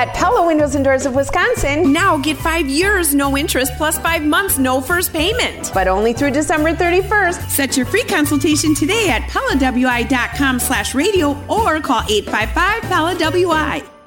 At Pella Windows and Doors of Wisconsin. Now get five years, no interest, plus five months, no first payment. But only through December 31st. Set your free consultation today at PellaWI.com slash radio or call 855 Pella WI.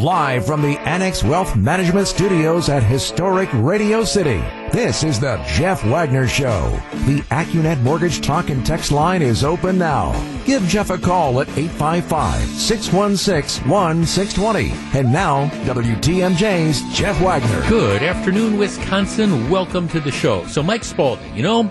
Live from the Annex Wealth Management Studios at historic Radio City, this is the Jeff Wagner Show. The Accunet Mortgage Talk and Text line is open now. Give Jeff a call at 855-616-1620. And now, WTMJ's Jeff Wagner. Good afternoon, Wisconsin. Welcome to the show. So, Mike Spalding, you know,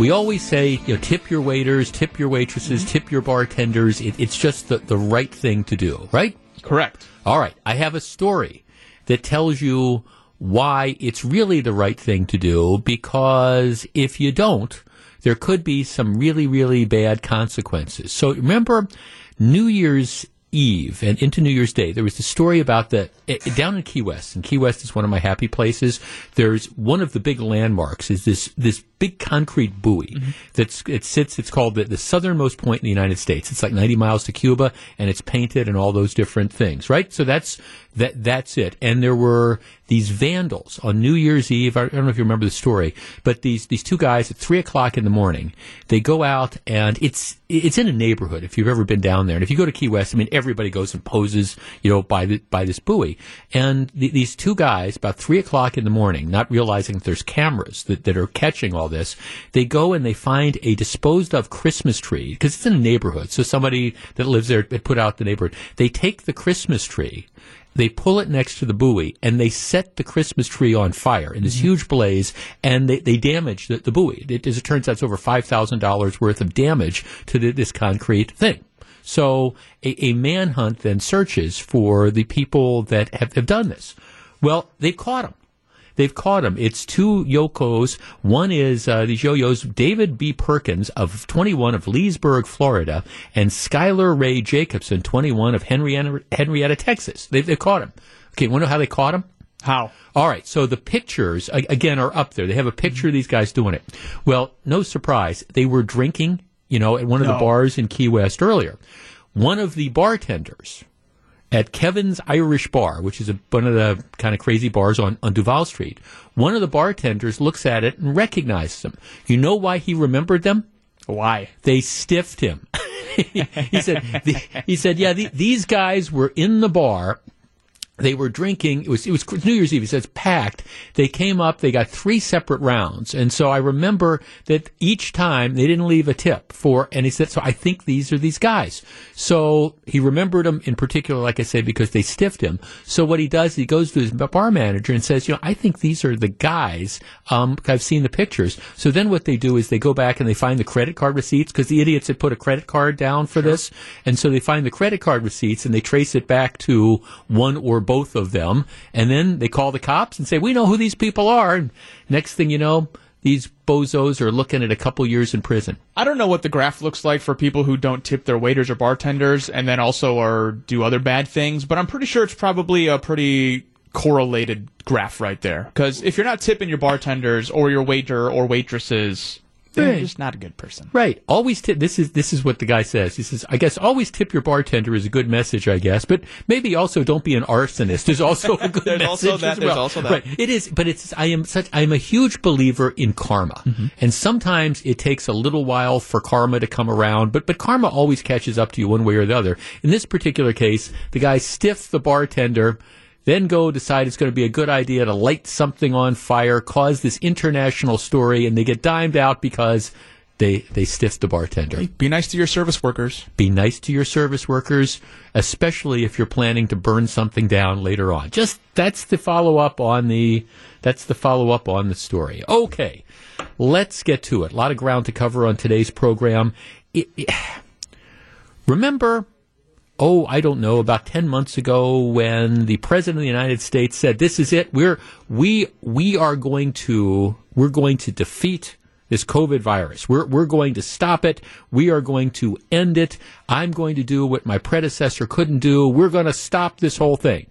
we always say, you know, tip your waiters, tip your waitresses, mm-hmm. tip your bartenders. It, it's just the, the right thing to do, right? Correct. All right. I have a story that tells you why it's really the right thing to do because if you don't, there could be some really, really bad consequences. So remember New Year's Eve and into New Year's Day, there was the story about the eh, down in Key West, and Key West is one of my happy places. There's one of the big landmarks is this this big concrete buoy Mm-hmm. that's it sits. It's called the, the southernmost point in the United States. It's like 90 miles to Cuba, and it's painted and all those different things, right? So that's that that's it. And there were these vandals on New Year's Eve. I don't know if you remember the story, but these these two guys at three o'clock in the morning, they go out and it's it's in a neighborhood. If you've ever been down there, and if you go to Key West, I mean everybody goes and poses, you know, by the by this buoy. And the, these two guys, about three o'clock in the morning, not realizing that there's cameras that, that are catching all this, they go and they find a disposed of Christmas tree because it's in a neighborhood. So somebody that lives there put out the neighborhood. They take the Christmas tree they pull it next to the buoy and they set the Christmas tree on fire in this mm-hmm. huge blaze and they, they damage the, the buoy. It, as it turns out, it's over $5,000 worth of damage to the, this concrete thing. So a, a manhunt then searches for the people that have, have done this. Well, they caught them. They've caught him. It's two Yokos. One is uh, these yo-yos, David B. Perkins of 21 of Leesburg, Florida, and Skylar Ray Jacobson, 21 of Henrietta, Henrietta Texas. They've, they've caught him. Okay, you want to know how they caught him? How? All right, so the pictures again are up there. They have a picture of these guys doing it. Well, no surprise, they were drinking, you know, at one of the bars in Key West earlier. One of the bartenders at Kevin's Irish Bar, which is a, one of the kind of crazy bars on, on Duval Street, one of the bartenders looks at it and recognizes them. You know why he remembered them? Why? They stiffed him. he said, the, he said, yeah, the, these guys were in the bar. They were drinking. It was it was New Year's Eve. He says packed. They came up. They got three separate rounds, and so I remember that each time they didn't leave a tip for. And he said, so I think these are these guys. So he remembered them in particular, like I said, because they stiffed him. So what he does, he goes to his bar manager and says, you know, I think these are the guys. Um, I've seen the pictures. So then what they do is they go back and they find the credit card receipts because the idiots had put a credit card down for this, and so they find the credit card receipts and they trace it back to one or both of them, and then they call the cops and say, "We know who these people are." And next thing you know, these bozos are looking at a couple years in prison. I don't know what the graph looks like for people who don't tip their waiters or bartenders and then also are do other bad things, but I'm pretty sure it's probably a pretty correlated graph right there. Because if you're not tipping your bartenders or your waiter or waitresses, then Right. you're just not a good person. Right. Always tip. This is this is what the guy says. He says, "I guess always tip your bartender is a good message, I guess, but maybe also don't be an arsonist is also a good There's message also that, as there's also that. Right. It is, but it's. I am such. I am a huge believer in karma, Mm-hmm. and sometimes it takes a little while for karma to come around, but but karma always catches up to you one way or the other. In this particular case, the guy stiffs the bartender. Then go decide it's going to be a good idea to light something on fire, cause this international story, and they get dimed out because they they stiffed the bartender. Be nice to your service workers. Be nice to your service workers, especially if you're planning to burn something down later on. Just that's the follow up on the that's the follow up on the story. Okay, let's get to it. A lot of ground to cover on today's program. It- it- remember oh, I don't know, about 10 months ago when the president of the United States said, this is it. We're, we, we are going to, we're going to defeat this COVID virus. We're, we're going to stop it. We are going to end it. I'm going to do what my predecessor couldn't do. We're going to stop this whole thing.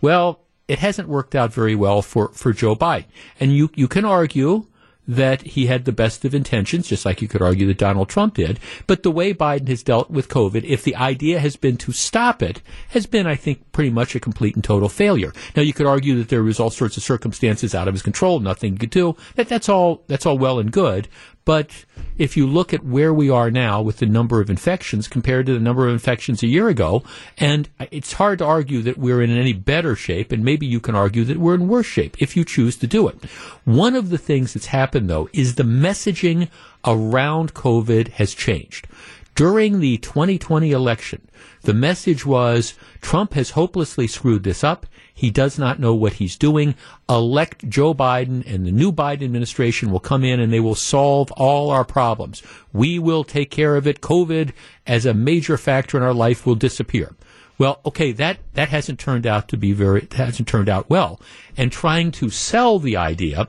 Well, it hasn't worked out very well for, for Joe Biden. And you, you can argue that he had the best of intentions, just like you could argue that Donald Trump did. But the way Biden has dealt with COVID, if the idea has been to stop it, has been, I think, pretty much a complete and total failure. Now, you could argue that there was all sorts of circumstances out of his control, nothing he could do. That, that's all, that's all well and good. But if you look at where we are now with the number of infections compared to the number of infections a year ago, and it's hard to argue that we're in any better shape, and maybe you can argue that we're in worse shape if you choose to do it. One of the things that's happened, though, is the messaging around COVID has changed. During the 2020 election, the message was Trump has hopelessly screwed this up. He does not know what he's doing. Elect Joe Biden and the new Biden administration will come in and they will solve all our problems. We will take care of it. COVID as a major factor in our life will disappear. Well, okay, that, that hasn't turned out to be very, hasn't turned out well. And trying to sell the idea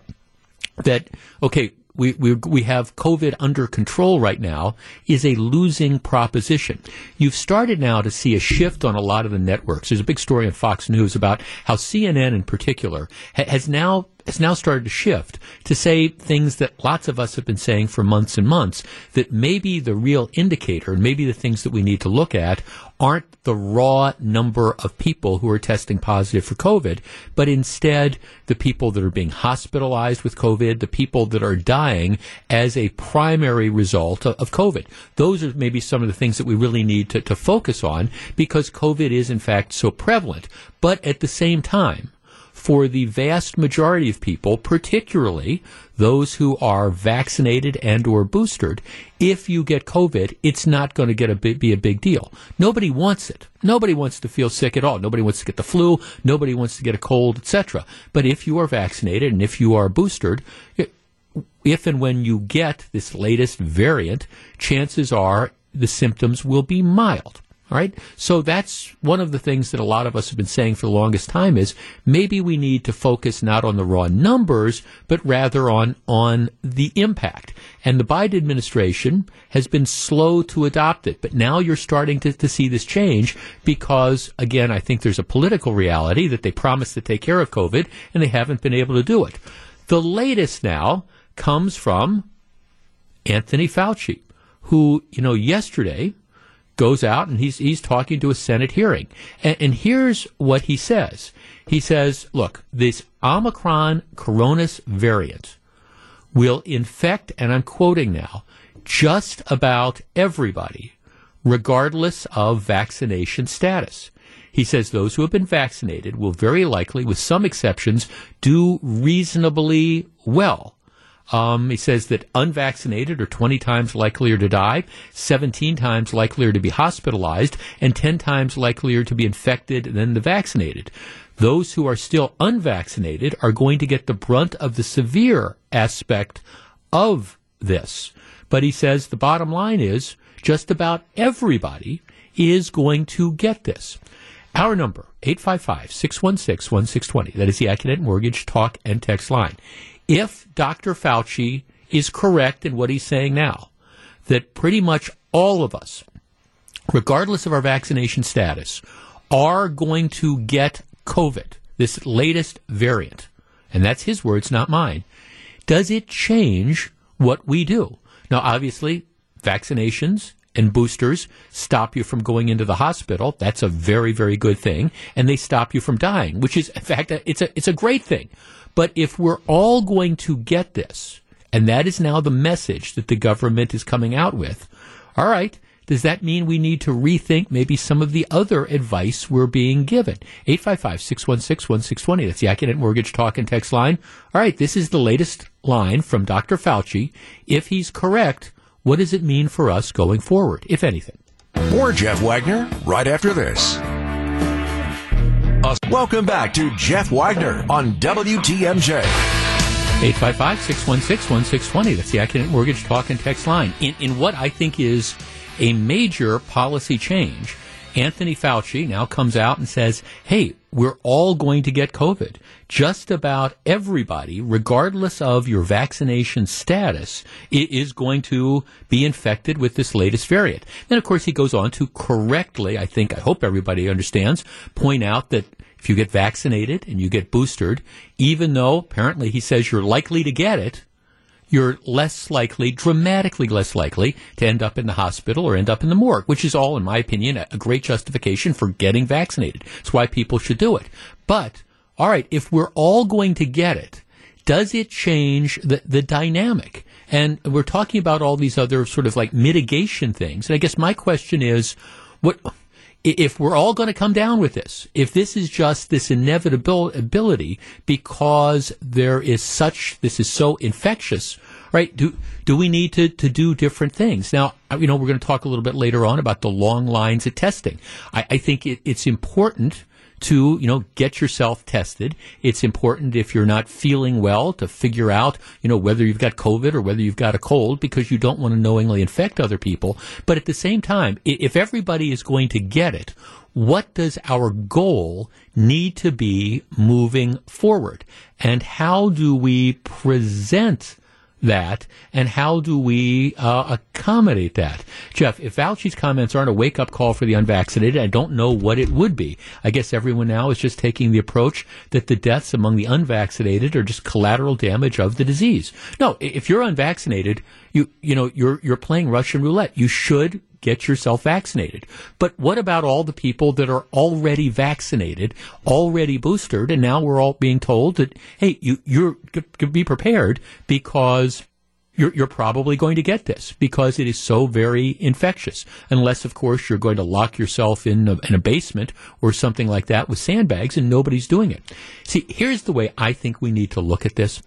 that, okay, we, we, we have COVID under control right now is a losing proposition. You've started now to see a shift on a lot of the networks. There's a big story on Fox News about how CNN in particular ha- has now has now started to shift to say things that lots of us have been saying for months and months that maybe the real indicator and maybe the things that we need to look at aren't the raw number of people who are testing positive for COVID, but instead the people that are being hospitalized with COVID, the people that are dying as a primary result of, of COVID. Those are maybe some of the things that we really need to, to focus on because COVID is in fact so prevalent. But at the same time, for the vast majority of people, particularly those who are vaccinated and or boosted, if you get COVID, it's not going to get a big, be a big deal. Nobody wants it. Nobody wants to feel sick at all. Nobody wants to get the flu. Nobody wants to get a cold, etc. But if you are vaccinated and if you are boosted, if and when you get this latest variant, chances are the symptoms will be mild. All right. So that's one of the things that a lot of us have been saying for the longest time is maybe we need to focus not on the raw numbers, but rather on, on the impact. And the Biden administration has been slow to adopt it, but now you're starting to, to see this change because, again, I think there's a political reality that they promised to take care of COVID and they haven't been able to do it. The latest now comes from Anthony Fauci, who, you know, yesterday goes out and he's he's talking to a Senate hearing. And, and here's what he says. He says, look, this Omicron coronavirus variant will infect, and I'm quoting now, just about everybody, regardless of vaccination status. He says those who have been vaccinated will very likely, with some exceptions, do reasonably well. Um, he says that unvaccinated are 20 times likelier to die, 17 times likelier to be hospitalized, and 10 times likelier to be infected than the vaccinated. Those who are still unvaccinated are going to get the brunt of the severe aspect of this. But he says the bottom line is just about everybody is going to get this. Our number, 855-616-1620. That is the Accunet Mortgage Talk and Text line if Dr. Fauci is correct in what he's saying now, that pretty much all of us, regardless of our vaccination status, are going to get COVID, this latest variant, and that's his words, not mine, does it change what we do? Now, obviously, vaccinations and boosters stop you from going into the hospital. That's a very, very good thing. And they stop you from dying, which is, in fact, it's a, it's a great thing. But if we're all going to get this, and that is now the message that the government is coming out with, all right, does that mean we need to rethink maybe some of the other advice we're being given? 855-616-1620. That's the Accunet Mortgage Talk and Text line. All right, this is the latest line from Dr. Fauci. If he's correct, what does it mean for us going forward, if anything? More Jeff Wagner right after this. Welcome back to Jeff Wagner on WTMJ. 855-616-1620. That's the Accunet Mortgage Talk and Text line. In, in what I think is a major policy change, Anthony Fauci now comes out and says, hey, we're all going to get COVID. Just about everybody, regardless of your vaccination status, is going to be infected with this latest variant. Then, of course, he goes on to correctly, I think, I hope everybody understands, point out that if you get vaccinated and you get boosted, even though apparently he says you're likely to get it, you're less likely, dramatically less likely, to end up in the hospital or end up in the morgue, which is all, in my opinion, a great justification for getting vaccinated. It's why people should do it. But, all right, if we're all going to get it, does it change the, the dynamic? And we're talking about all these other sort of like mitigation things. And I guess my question is, what, if we're all going to come down with this, if this is just this inevitability because there is such, this is so infectious, right? Do, do we need to, to do different things? Now, uh, you know, we're going to talk a little bit later on about the long lines of testing. I, I think it, it's important to, you know, get yourself tested. It's important if you're not feeling well to figure out, you know, whether you've got COVID or whether you've got a cold because you don't want to knowingly infect other people. But at the same time, if everybody is going to get it, what does our goal need to be moving forward? And how do we present that, and how do we uh, accommodate that? Jeff, if Fauci's comments aren't a wake up call for the unvaccinated, I don't know what it would be. I guess everyone now is just taking the approach that the deaths among the unvaccinated are just collateral damage of the disease. No, if you're unvaccinated, you you know you're you're playing Russian roulette. You should get yourself vaccinated. But what about all the people that are already vaccinated, already boosted, and now we're all being told that, hey, you, you're, be prepared because you're, you're, probably going to get this because it is so very infectious. Unless, of course, you're going to lock yourself in a, in a basement or something like that with sandbags and nobody's doing it. See, here's the way I think we need to look at this.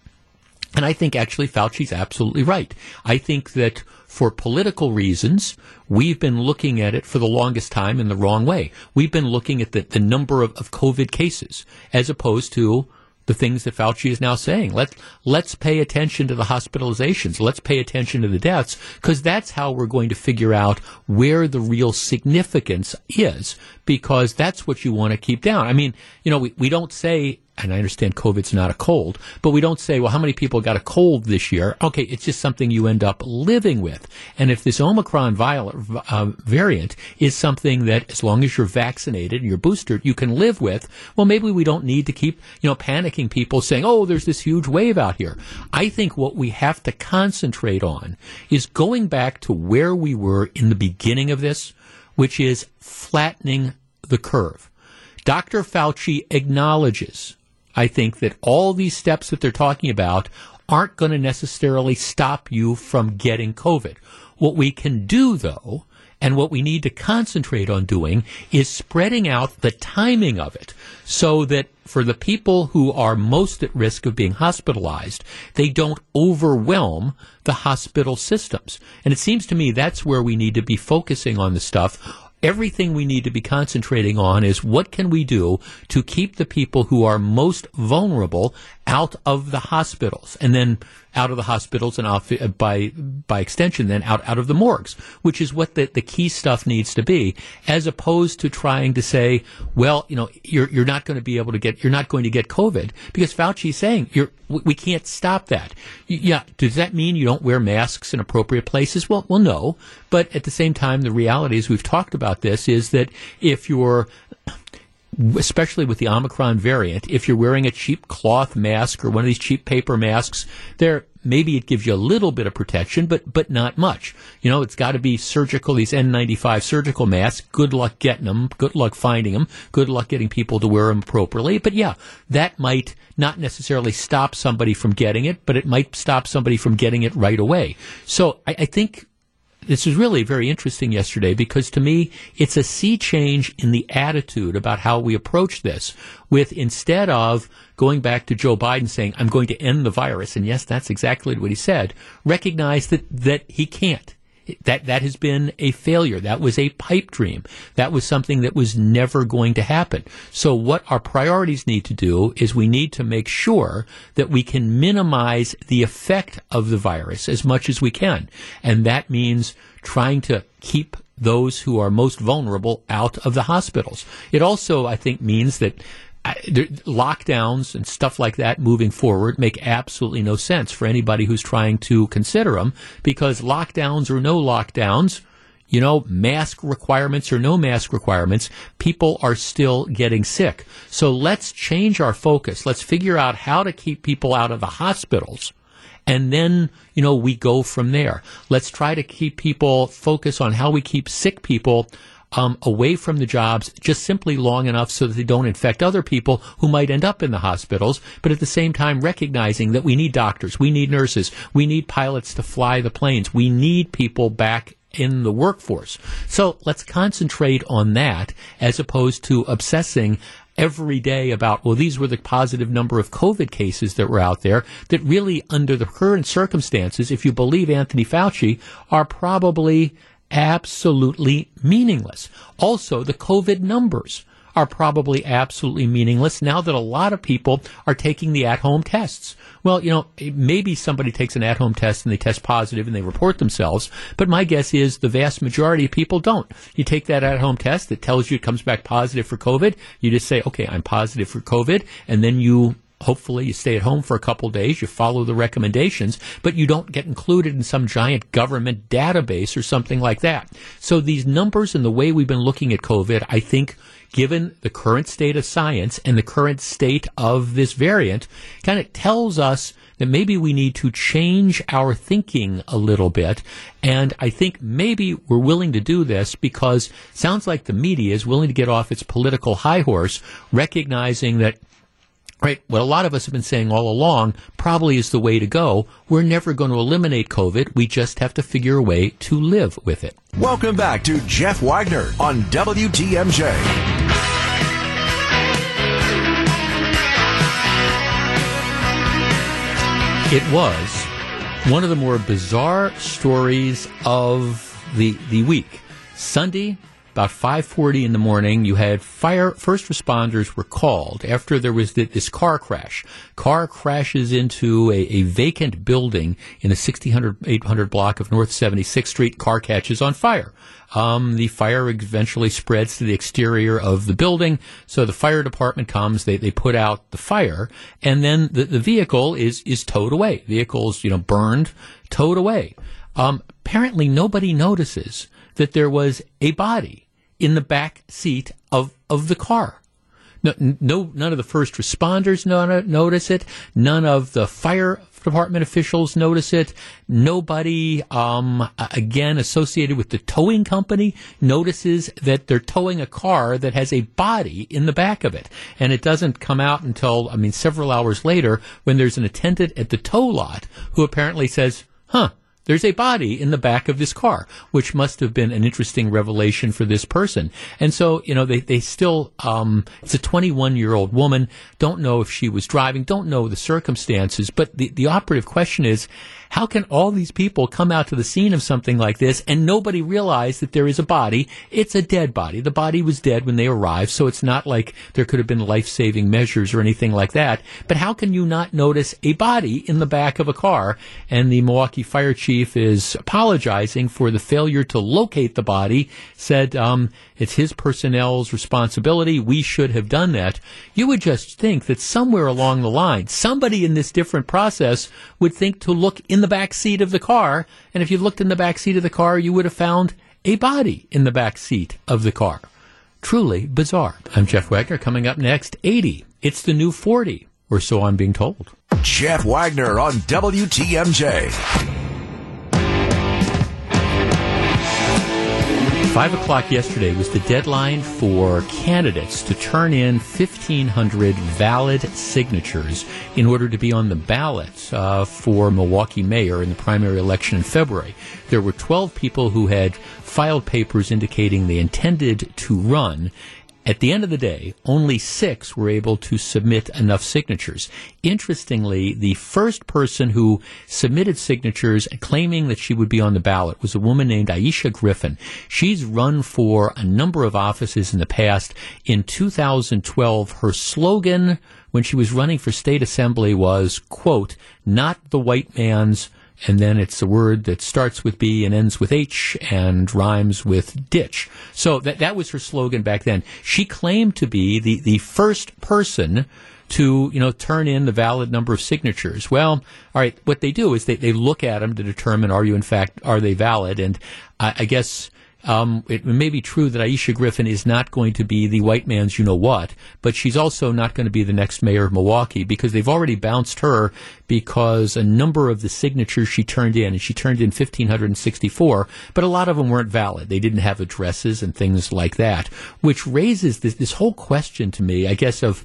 And I think actually Fauci's absolutely right. I think that for political reasons, we've been looking at it for the longest time in the wrong way. We've been looking at the, the number of, of COVID cases as opposed to the things that Fauci is now saying. Let let's pay attention to the hospitalizations. Let's pay attention to the deaths because that's how we're going to figure out where the real significance is because that's what you want to keep down. I mean, you know, we, we don't say and I understand COVID's not a cold, but we don't say, well, how many people got a cold this year? Okay, it's just something you end up living with. And if this Omicron uh, variant is something that, as long as you're vaccinated and you're boosted, you can live with, well, maybe we don't need to keep, you know, panicking people saying, oh, there's this huge wave out here. I think what we have to concentrate on is going back to where we were in the beginning of this, which is flattening the curve. Dr. Fauci acknowledges I think that all these steps that they're talking about aren't going to necessarily stop you from getting COVID. What we can do, though, and what we need to concentrate on doing is spreading out the timing of it so that for the people who are most at risk of being hospitalized, they don't overwhelm the hospital systems. And it seems to me that's where we need to be focusing on the stuff everything we need to be concentrating on is what can we do to keep the people who are most vulnerable out of the hospitals. And then out of the hospitals and off, uh, by by extension then out out of the morgues which is what the, the key stuff needs to be as opposed to trying to say well you know you're you're not going to be able to get you're not going to get covid. Because Fauci's saying we can't stop that. Yeah does that mean you don't wear masks in appropriate places? Well well no. But at the same time the reality is we've talked about this is that if you're especially with the Omicron variant, if you're wearing a cheap cloth mask or one of these cheap paper masks, there maybe it gives you a little bit of protection, but but not much. You know, it's got to be surgical. These N95 surgical masks. Good luck getting them. Good luck finding them. Good luck getting people to wear them appropriately. But yeah, that might not necessarily stop somebody from getting it, but it might stop somebody from getting it right away. So I, I think this was really very interesting yesterday because to me, it's a sea change in the attitude about how we approach this with instead of going back to Joe Biden saying, I'm going to end the virus. And yes, that's exactly what he said. Recognize that, that he can't. That that has been a failure. That was a pipe dream. That was something that was never going to happen. So what our priorities need to do is we need to make sure that we can minimize the effect of the virus as much as we can. And that means trying to keep those who are most vulnerable out of the hospitals. It also, I think, means that lockdowns and stuff like that moving forward make absolutely no sense for anybody who's trying to consider them because lockdowns or no lockdowns, you know, mask requirements or no mask requirements, people are still getting sick. So let's change our focus. Let's figure out how to keep people out of the hospitals And then, you know, we go from there. Let's try to keep people focus on how we keep sick people um, away from the jobs just simply long enough so that they don't infect other people who might end up in the hospitals, but at the same time recognizing that we need doctors, we need nurses, we need pilots to fly the planes, we need people back in the workforce. So let's concentrate on that as opposed to obsessing every day about, well, these were the positive number of COVID cases that were out there that really, under the current circumstances, if you believe Anthony Fauci, are probably absolutely meaningless. Also, the COVID numbers are probably absolutely meaningless now that a lot of people are taking the at-home tests. Well, you know, maybe somebody takes an at-home test and they test positive and they report themselves, but my guess is the vast majority of people don't. You take that at-home test that tells you it comes back positive for COVID. You just say, okay, I'm positive for COVID, and then you hopefully you stay at home for a couple days, you follow the recommendations, but you don't get included in some giant government database or something like that. So these numbers and the way we've been looking at COVID, I think given the current state of science and the current state of this variant, kind of tells us that maybe we need to change our thinking a little bit. And I think maybe we're willing to do this because sounds like the media is willing to get off its political high horse, recognizing that Right. What a lot of us have been saying all along probably is the way to go. We're never going to eliminate COVID. We just have to figure a way to live with it. Welcome back to Jeff Wagner on WTMJ. It was one of the more bizarre stories of the the week. Sunday, about 5:40 in the morning, you had fire first responders were called after there was this car crash. Car crashes into a, a vacant building in the 1600 800 block of North 76th Street. Car catches on fire. Um, the fire eventually spreads to the exterior of the building. So the fire department comes, they, they put out the fire, and then the, the vehicle is, is towed away. Vehicles, you know, burned, towed away. Um, apparently nobody notices that there was a body in the back seat of, of the car. No, no, none of the first responders notice it. None of the fire department officials notice it. Nobody, um, again, associated with the towing company notices that they're towing a car that has a body in the back of it. And it doesn't come out until, I mean, several hours later when there's an attendant at the tow lot who apparently says, huh, there's a body in the back of this car, which must have been an interesting revelation for this person. And so, you know, they, they still, um, it's a 21 year old woman, don't know if she was driving, don't know the circumstances, but the, the operative question is, how can all these people come out to the scene of something like this and nobody realize that there is a body? It's a dead body. The body was dead when they arrived, so it's not like there could have been life saving measures or anything like that. But how can you not notice a body in the back of a car? And the Milwaukee fire chief is apologizing for the failure to locate the body, said, um, it's his personnel's responsibility. We should have done that. You would just think that somewhere along the line, somebody in this different process would think to look in the back seat of the car. And if you looked in the back seat of the car, you would have found a body in the back seat of the car. Truly bizarre. I'm Jeff Wagner. Coming up next, 80. It's the new 40, or so I'm being told. Jeff Wagner on WTMJ. Five o'clock yesterday was the deadline for candidates to turn in 1,500 valid signatures in order to be on the ballot uh, for Milwaukee mayor in the primary election in February. There were 12 people who had filed papers indicating they intended to run, at the end of the day, only six were able to submit enough signatures. Interestingly, the first person who submitted signatures claiming that she would be on the ballot was a woman named Ieshuh Griffin. She's run for a number of offices in the past. In 2012, her slogan when she was running for state assembly was, quote, not the white man's and then it's a word that starts with B and ends with H and rhymes with ditch. So that that was her slogan back then. She claimed to be the the first person to you know turn in the valid number of signatures. Well, all right, what they do is they, they look at them to determine are you in fact are they valid, and I, I guess um, it may be true that Ieshuh Griffin is not going to be the white man's you know what, but she's also not going to be the next mayor of Milwaukee because they've already bounced her because a number of the signatures she turned in, and she turned in 1,564, but a lot of them weren't valid. They didn't have addresses and things like that, which raises this, this whole question to me, I guess, of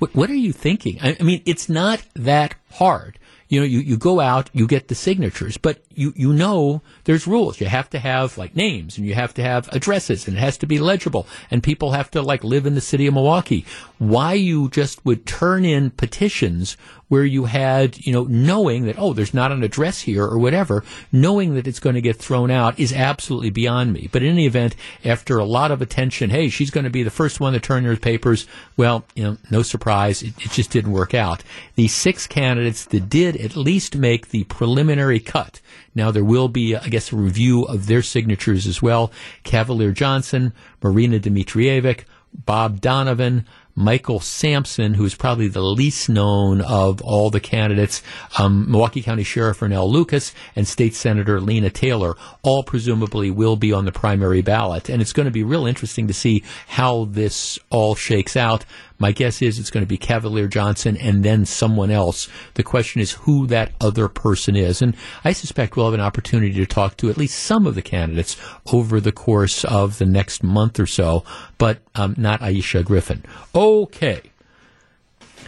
what, what are you thinking? I, I mean, it's not that hard you know, you, you go out, you get the signatures, but you, you know there's rules. You have to have like names and you have to have addresses and it has to be legible and people have to like live in the city of Milwaukee. Why you just would turn in petitions where you had, you know, knowing that, oh, there's not an address here or whatever, knowing that it's going to get thrown out is absolutely beyond me. But in any event, after a lot of attention, hey, she's going to be the first one to turn her papers. Well, you know, no surprise. It, it just didn't work out. The six candidates that did at least make the preliminary cut. Now there will be, I guess, a review of their signatures as well. Cavalier Johnson, Marina Dimitrijevic, Bob Donovan, Michael Sampson, who is probably the least known of all the candidates, um, Milwaukee County Sheriff Earnell Lucas, and State Senator Lena Taylor, all presumably will be on the primary ballot. And it's going to be real interesting to see how this all shakes out. My guess is it's going to be Cavalier Johnson and then someone else. The question is who that other person is. And I suspect we'll have an opportunity to talk to at least some of the candidates over the course of the next month or so, but um, not Ieshuh Griffin. Okay.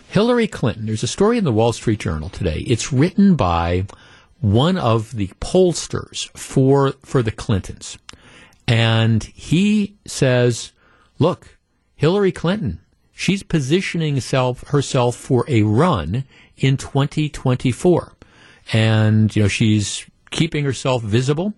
Hillary Clinton. There's a story in the Wall Street Journal today. It's written by one of the pollsters for for the Clintons. And he says, look, Hillary Clinton she's positioning herself, herself for a run in 2024. And, you know, she's keeping herself visible.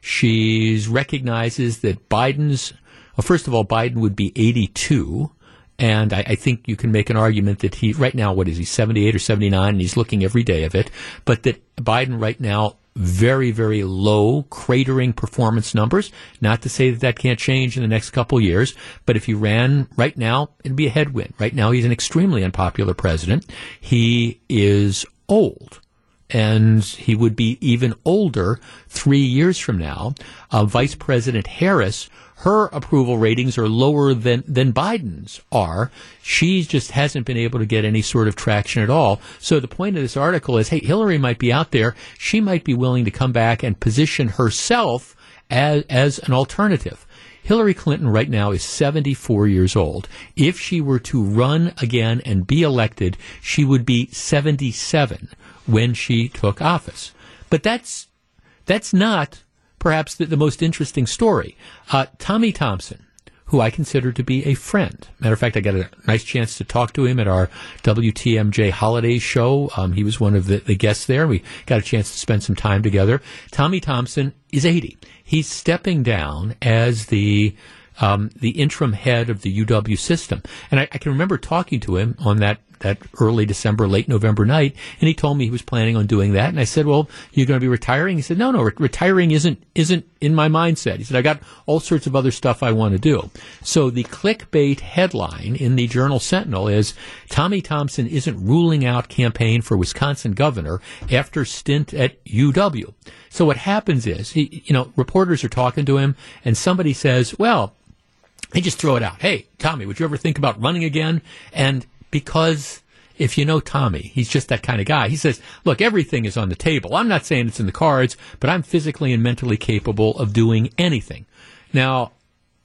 She recognizes that Biden's, well, first of all, Biden would be 82. And I, I, think you can make an argument that he, right now, what is he, 78 or 79, and he's looking every day of it, but that Biden right now very, very low cratering performance numbers. Not to say that that can't change in the next couple years, but if he ran right now, it'd be a headwind. Right now, he's an extremely unpopular president. He is old. And he would be even older three years from now. Uh, Vice President Harris her approval ratings are lower than, than Biden's are. She just hasn't been able to get any sort of traction at all. So the point of this article is, hey, Hillary might be out there. She might be willing to come back and position herself as, as an alternative. Hillary Clinton right now is 74 years old. If she were to run again and be elected, she would be 77 when she took office. But that's, that's not perhaps the, the most interesting story. Uh, Tommy Thompson, who I consider to be a friend. Matter of fact, I got a nice chance to talk to him at our WTMJ holiday show. Um, he was one of the, the, guests there. We got a chance to spend some time together. Tommy Thompson is 80. He's stepping down as the um, the interim head of the UW system. And I, I, can remember talking to him on that that early December, late November night, and he told me he was planning on doing that. And I said, "Well, you're going to be retiring?" He said, "No, no, re- retiring isn't isn't in my mindset." He said, "I got all sorts of other stuff I want to do." So the clickbait headline in the Journal Sentinel is Tommy Thompson isn't ruling out campaign for Wisconsin governor after stint at UW. So what happens is, he, you know, reporters are talking to him, and somebody says, "Well." They just throw it out. Hey, Tommy, would you ever think about running again? And because if you know Tommy, he's just that kind of guy. He says, look, everything is on the table. I'm not saying it's in the cards, but I'm physically and mentally capable of doing anything. Now,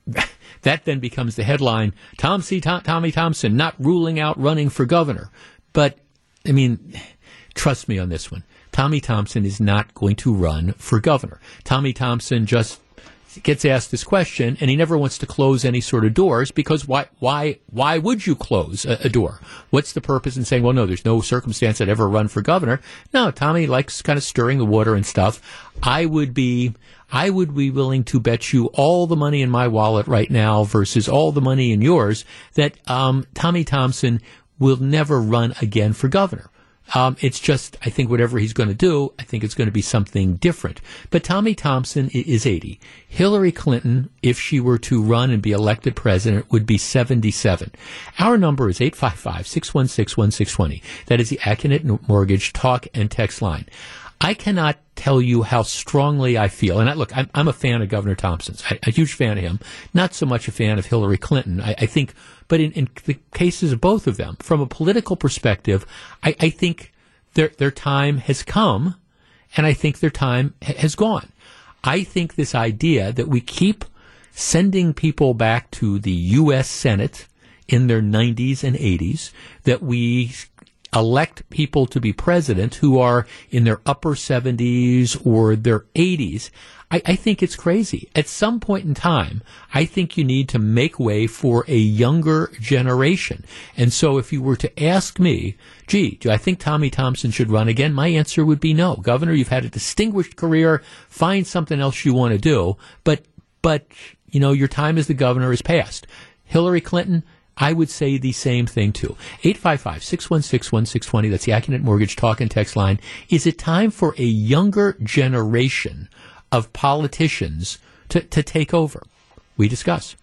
that then becomes the headline, Tom C. Tom, Tommy Thompson not ruling out running for governor. But, I mean, trust me on this one. Tommy Thompson is not going to run for governor. Tommy Thompson just gets asked this question, and he never wants to close any sort of doors because why? Why? Why would you close a, a, door? What's the purpose in saying, well, no, there's no circumstance I'd ever run for governor? No, Tommy likes kind of stirring the water and stuff. I would be. I would be willing to bet you all the money in my wallet right now versus all the money in yours that um, Tommy Thompson will never run again for governor. Um, it's just, I think whatever he's going to do, I think it's going to be something different. But Tommy Thompson is 80. Hillary Clinton, if she were to run and be elected president, would be 77. Our number is 855-616-1620. That is the Accunet Mortgage talk and text line. I cannot tell you how strongly I feel. And I, look, I'm, I'm a fan of Governor Thompson's. I, a huge fan of him. Not so much a fan of Hillary Clinton. I, I think, but in, in, the cases of both of them, from a political perspective, I, I think their their time has come, and I think their time ha- has gone. I think this idea that we keep sending people back to the U.S. Senate in their 90s and 80s, that we elect people to be president who are in their upper 70s or their 80s. I, I, think it's crazy. At some point in time, I think you need to make way for a younger generation. And so if you were to ask me, gee, do I think Tommy Thompson should run again? My answer would be no. Governor, you've had a distinguished career. Find something else you want to do. But, but, you know, your time as the governor is past. Hillary Clinton, I would say the same thing too. 855-616-1620, that's the Accunet Mortgage talk and text line. Is it time for a younger generation of politicians to, to take over? We discuss.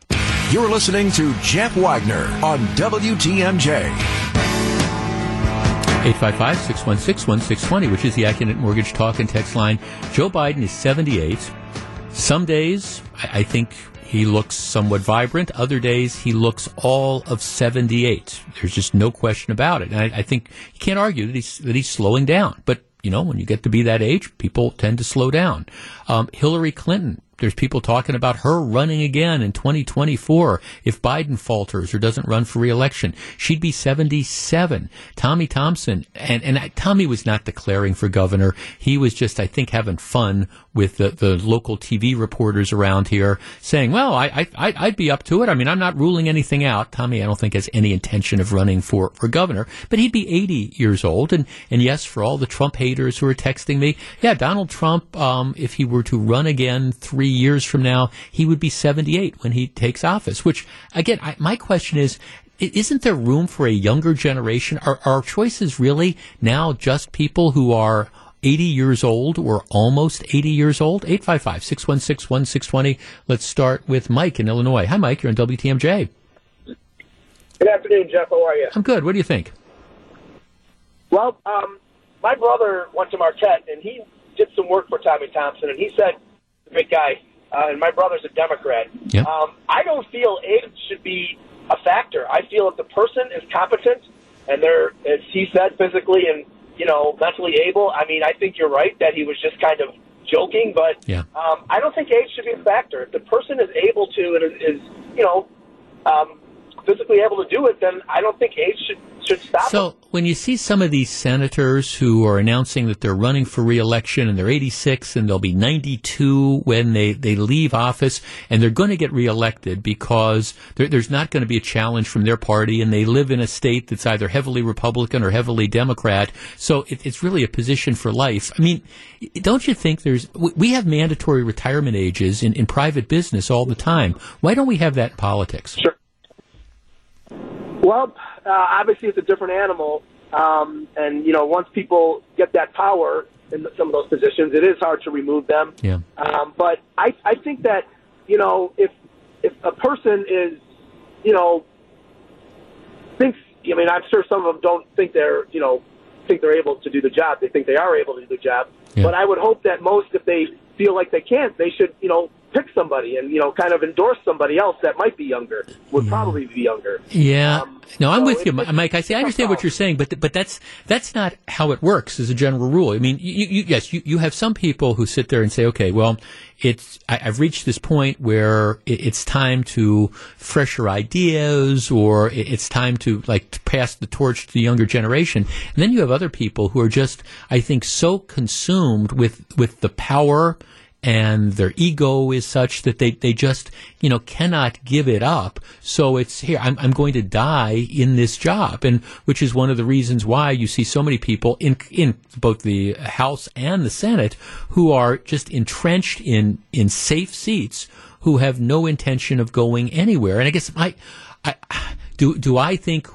You're listening to Jeff Wagner on WTMJ. 855-616-1620, which is the Accunet Mortgage talk and text line. Joe Biden is 78. Some days, I think he looks somewhat vibrant. Other days, he looks all of 78. There's just no question about it. And I, I think you can't argue that he's, that he's slowing down. But, you know, when you get to be that age, people tend to slow down. Um, Hillary Clinton there's people talking about her running again in 2024 if Biden falters or doesn't run for reelection. She'd be 77. Tommy Thompson, and, and Tommy was not declaring for governor. He was just, I think, having fun with the, the local TV reporters around here saying, well, I, I, I'd be up to it. I mean, I'm not ruling anything out. Tommy, I don't think has any intention of running for, for governor, but he'd be 80 years old. And, and yes, for all the Trump haters who are texting me, yeah, Donald Trump, um, if he were to run again three years from now, he would be 78 when he takes office, which again, I, my question is, isn't there room for a younger generation? Are, are choices really now just people who are 80 years old or almost 80 years old? 855 616 1620. Let's start with Mike in Illinois. Hi, Mike. You're on WTMJ. Good afternoon, Jeff. How are you? I'm good. What do you think? Well, um, my brother went to Marquette and he did some work for Tommy Thompson, and he said, great guy, uh, and my brother's a Democrat. Yep. Um, I don't feel age should be a factor. I feel if the person is competent and they're, as he said, physically and you know, mentally able. I mean, I think you're right that he was just kind of joking, but yeah. um, I don't think age should be a factor. If the person is able to and is, is you know, um, physically able to do it, then I don't think age should should stop. So them. when you see some of these senators who are announcing that they're running for reelection and they're 86 and they'll be 92 when they, they leave office and they're going to get reelected because there, there's not going to be a challenge from their party and they live in a state that's either heavily Republican or heavily Democrat. So it, it's really a position for life. I mean, don't you think there's, we have mandatory retirement ages in, in private business all the time. Why don't we have that in politics? Sure. Well, uh, obviously it's a different animal, um, and you know once people get that power in some of those positions, it is hard to remove them. Yeah. Um, but I I think that you know if if a person is you know thinks I mean I'm sure some of them don't think they're you know think they're able to do the job. They think they are able to do the job. Yeah. But I would hope that most, if they feel like they can't, they should, you know, pick somebody and you know kind of endorse somebody else that might be younger would yeah. probably be younger. Yeah. Um, no i'm so with you mike. I see. i understand what you're saying but but that's that's not how it works as a general rule. I mean you, you, yes you, you have some people who sit there and say okay well it's I, have reached this point where it, it's time to fresher ideas or it, it's time to like to pass the torch to the younger generation. And then you have other people who are just i think so consumed with with the power and their ego is such that they, they just, you know, cannot give it up. So it's here, I'm, I'm going to die in this job. And which is one of the reasons why you see so many people in, in both the House and the Senate who are just entrenched in, in safe seats who have no intention of going anywhere. And I guess I, do, do I think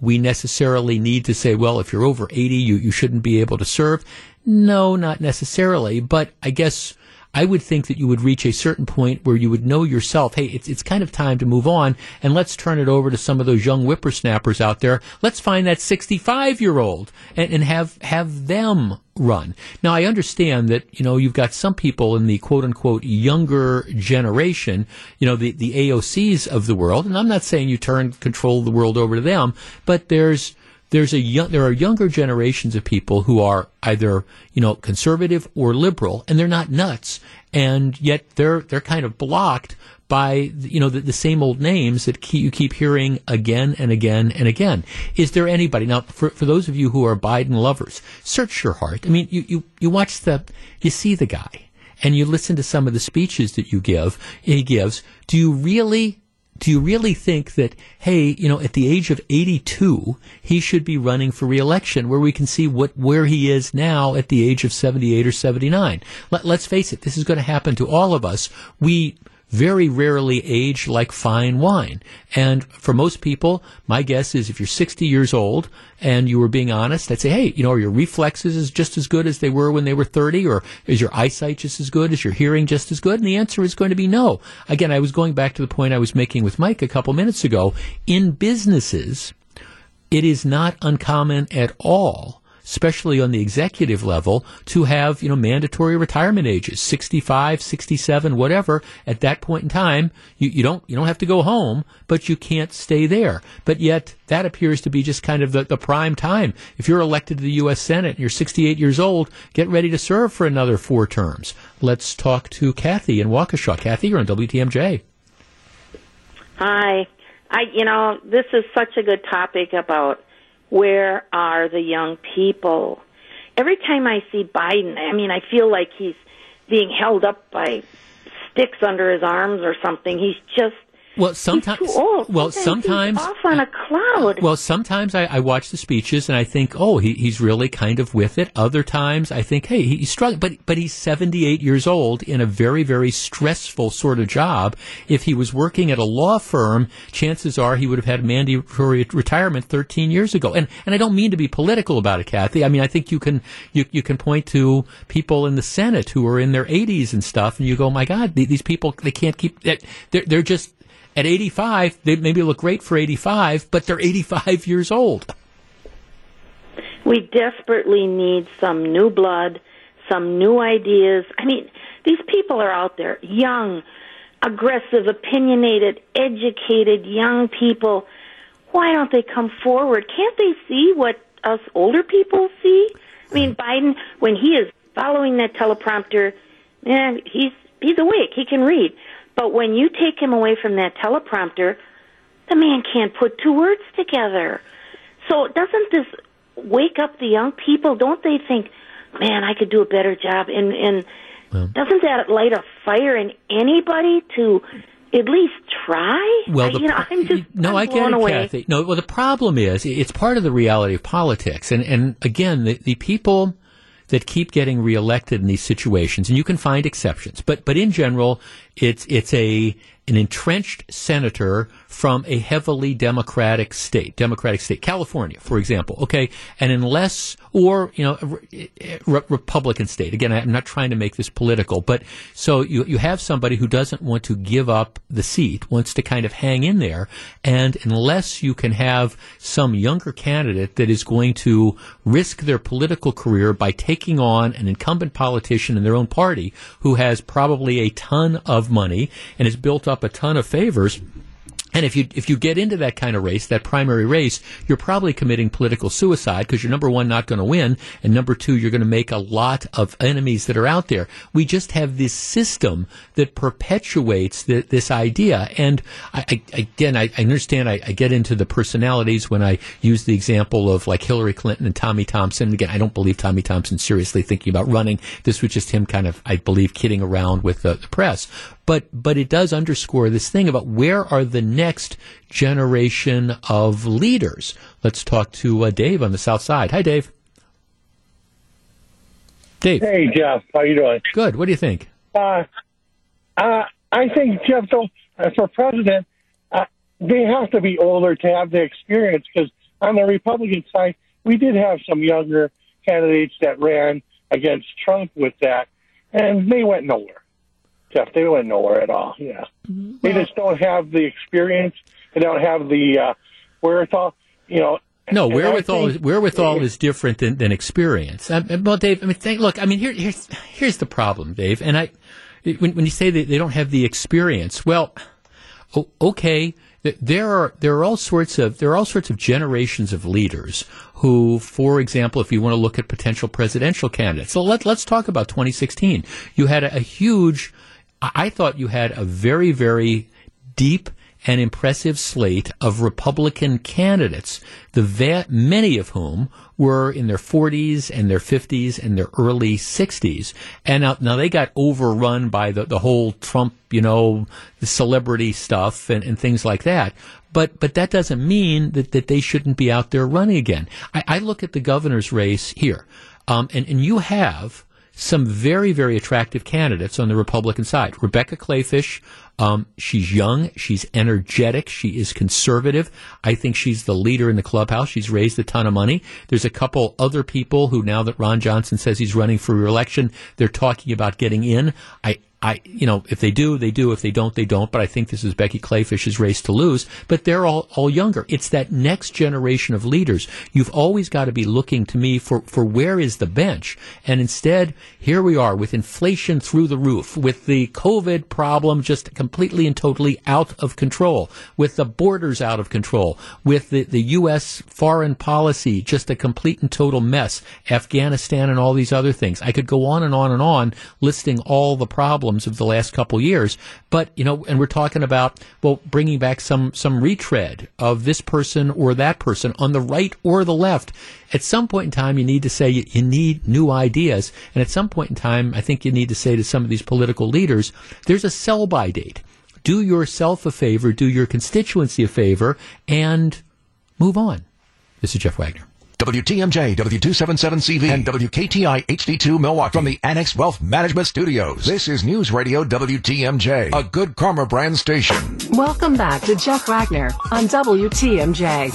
we necessarily need to say, well, if you're over 80, you, you shouldn't be able to serve? No, not necessarily. But I guess, I would think that you would reach a certain point where you would know yourself, hey, it's, it's kind of time to move on and let's turn it over to some of those young whippersnappers out there. Let's find that 65 year old and, and have, have them run. Now, I understand that, you know, you've got some people in the quote unquote younger generation, you know, the, the AOCs of the world, and I'm not saying you turn control the world over to them, but there's, there's a young, there are younger generations of people who are either, you know, conservative or liberal, and they're not nuts, and yet they're, they're kind of blocked by you know the, the same old names that keep, you keep hearing again and again and again. Is there anybody now for for those of you who are Biden lovers, search your heart. I mean, you you you watch the you see the guy and you listen to some of the speeches that you give he gives. Do you really do you really think that, hey, you know, at the age of 82, he should be running for reelection where we can see what, where he is now at the age of 78 or 79? Let, let's face it, this is going to happen to all of us. We, very rarely age like fine wine. And for most people, my guess is if you're 60 years old and you were being honest, I'd say, hey, you know, are your reflexes is just as good as they were when they were 30? Or is your eyesight just as good? Is your hearing just as good? And the answer is going to be no. Again, I was going back to the point I was making with Mike a couple minutes ago. In businesses, it is not uncommon at all especially on the executive level, to have, you know, mandatory retirement ages, 65, 67, whatever. At that point in time, you, you don't, you don't have to go home, but you can't stay there. But yet, that appears to be just kind of the, the prime time. If you're elected to the U.S. Senate and you're 68 years old, get ready to serve for another four terms. Let's talk to Kathy in Waukesha. Kathy, you're on WTMJ. Hi. I, you know, this is such a good topic about where are the young people? Every time I see Biden, I mean, I feel like he's being held up by sticks under his arms or something. He's just well, sometimes. Well, sometimes. off on a cloud. Well, sometimes I, I, watch the speeches and I think, oh, he, he's really kind of with it. Other times I think, hey, he's struggling, but but he's 78 years old in a very very stressful sort of job. If he was working at a law firm, chances are he would have had mandatory retirement 13 years ago. And and I don't mean to be political about it, Kathy. I mean I think you can you you can point to people in the Senate who are in their 80s and stuff, and you go, my God, these people they can't keep. That. They're they're just at 85, they maybe look great for 85, but they're 85 years old. We desperately need some new blood, some new ideas. I mean, these people are out there, young, aggressive, opinionated, educated young people. Why don't they come forward? Can't they see what us older people see? I mean, Biden, when he is following that teleprompter, man, he's he's awake. He can read. But when you take him away from that teleprompter, the man can't put two words together. So doesn't this wake up the young people? Don't they think, man, I could do a better job? And, and well, doesn't that light a fire in anybody to at least try? Well, the, you know, I'm just no, I'm I get it, away. Kathy. No, well, the problem is it's part of the reality of politics, and and again, the, the people that keep getting reelected in these situations, and you can find exceptions, but but in general, it's it's a an entrenched senator from a heavily democratic state, democratic state, California, for example. Okay, and unless, or you know, re- Republican state. Again, I'm not trying to make this political, but so you you have somebody who doesn't want to give up the seat, wants to kind of hang in there, and unless you can have some younger candidate that is going to risk their political career by taking on an incumbent politician in their own party who has probably a ton of money and has built up a ton of favors and if you if you get into that kind of race, that primary race, you're probably committing political suicide because you're number one not going to win, and number two you're going to make a lot of enemies that are out there. We just have this system that perpetuates the, this idea. And I, I, again, I, I understand. I, get into the personalities when I use the example of like Hillary Clinton and Tommy Thompson. Again, I don't believe Tommy Thompson seriously thinking about running. This was just him kind of, I believe, kidding around with the, the press but but it does underscore this thing about where are the next generation of leaders. Let's talk to uh, Dave on the South Side. Hi, Dave. Dave. Hey, Jeff. How you doing? Good. What do you think? Uh, uh, I think Jeff, though, uh, for president, uh, they have to be older to have the experience because on the Republican side, we did have some younger candidates that ran against Trump with that, and they went nowhere. Jeff. They went nowhere at all. Yeah, mm-hmm. they just don't have the experience. They don't have the uh, wherewithal. You know, No, And wherewithal think- is wherewithal is different than, than experience. Um, well, Dave, I mean, think, look, I mean, here, here's here's the problem, Dave. And I, when, when you say that they don't have the experience, well, okay, there are there are all sorts of there are all sorts of generations of leaders who, for example, if you want to look at potential presidential candidates, so let let's talk about 2016. You had a, a huge, I thought you had a very very deep and impressive slate of Republican candidates, the va- many of whom were in their 40s and their 50s and their early 60s. And now, now they got overrun by the, the whole Trump, you know, the celebrity stuff and, and things like that. But, but that doesn't mean that, that they shouldn't be out there running again. I, I look at the governor's race here, um, and, and you have some very, very attractive candidates on the Republican side. Rebecca Kleefisch, um, she's young, she's energetic, she is conservative. I think she's the leader in the clubhouse. She's raised a ton of money. There's a couple other people who, now that Ron Johnson says he's running for reelection, they're talking about getting in. I, I, you know, if they do, they do. If they don't, they don't. But I think this is Becky Kleefisch's race to lose. But they're all, all younger. It's that next generation of leaders. You've always got to be looking to me for, for where is the bench? And instead, here we are with inflation through the roof, with the COVID problem just completely and totally out of control, with the borders out of control, with the, the U.S. foreign policy just a complete and total mess, Afghanistan and all these other things. I could go on and on and on listing all the problems of the last couple years. But, you know, and we're talking about, well, bringing back some, some retread of this person or that person on the right or the left. At some point in time, you need to say you, you need new ideas. And at some point in time, I think you need to say to some of these political leaders, there's a sell by date. Do yourself a favor, do your constituency a favor, and move on. This is Jeff Wagner. WTMJ, W277CV, and WKTI HD2 Milwaukee from the Annex Wealth Management Studios. This is News Radio WTMJ, a good karma brand station. Welcome back to Jeff Wagner on WTMJ.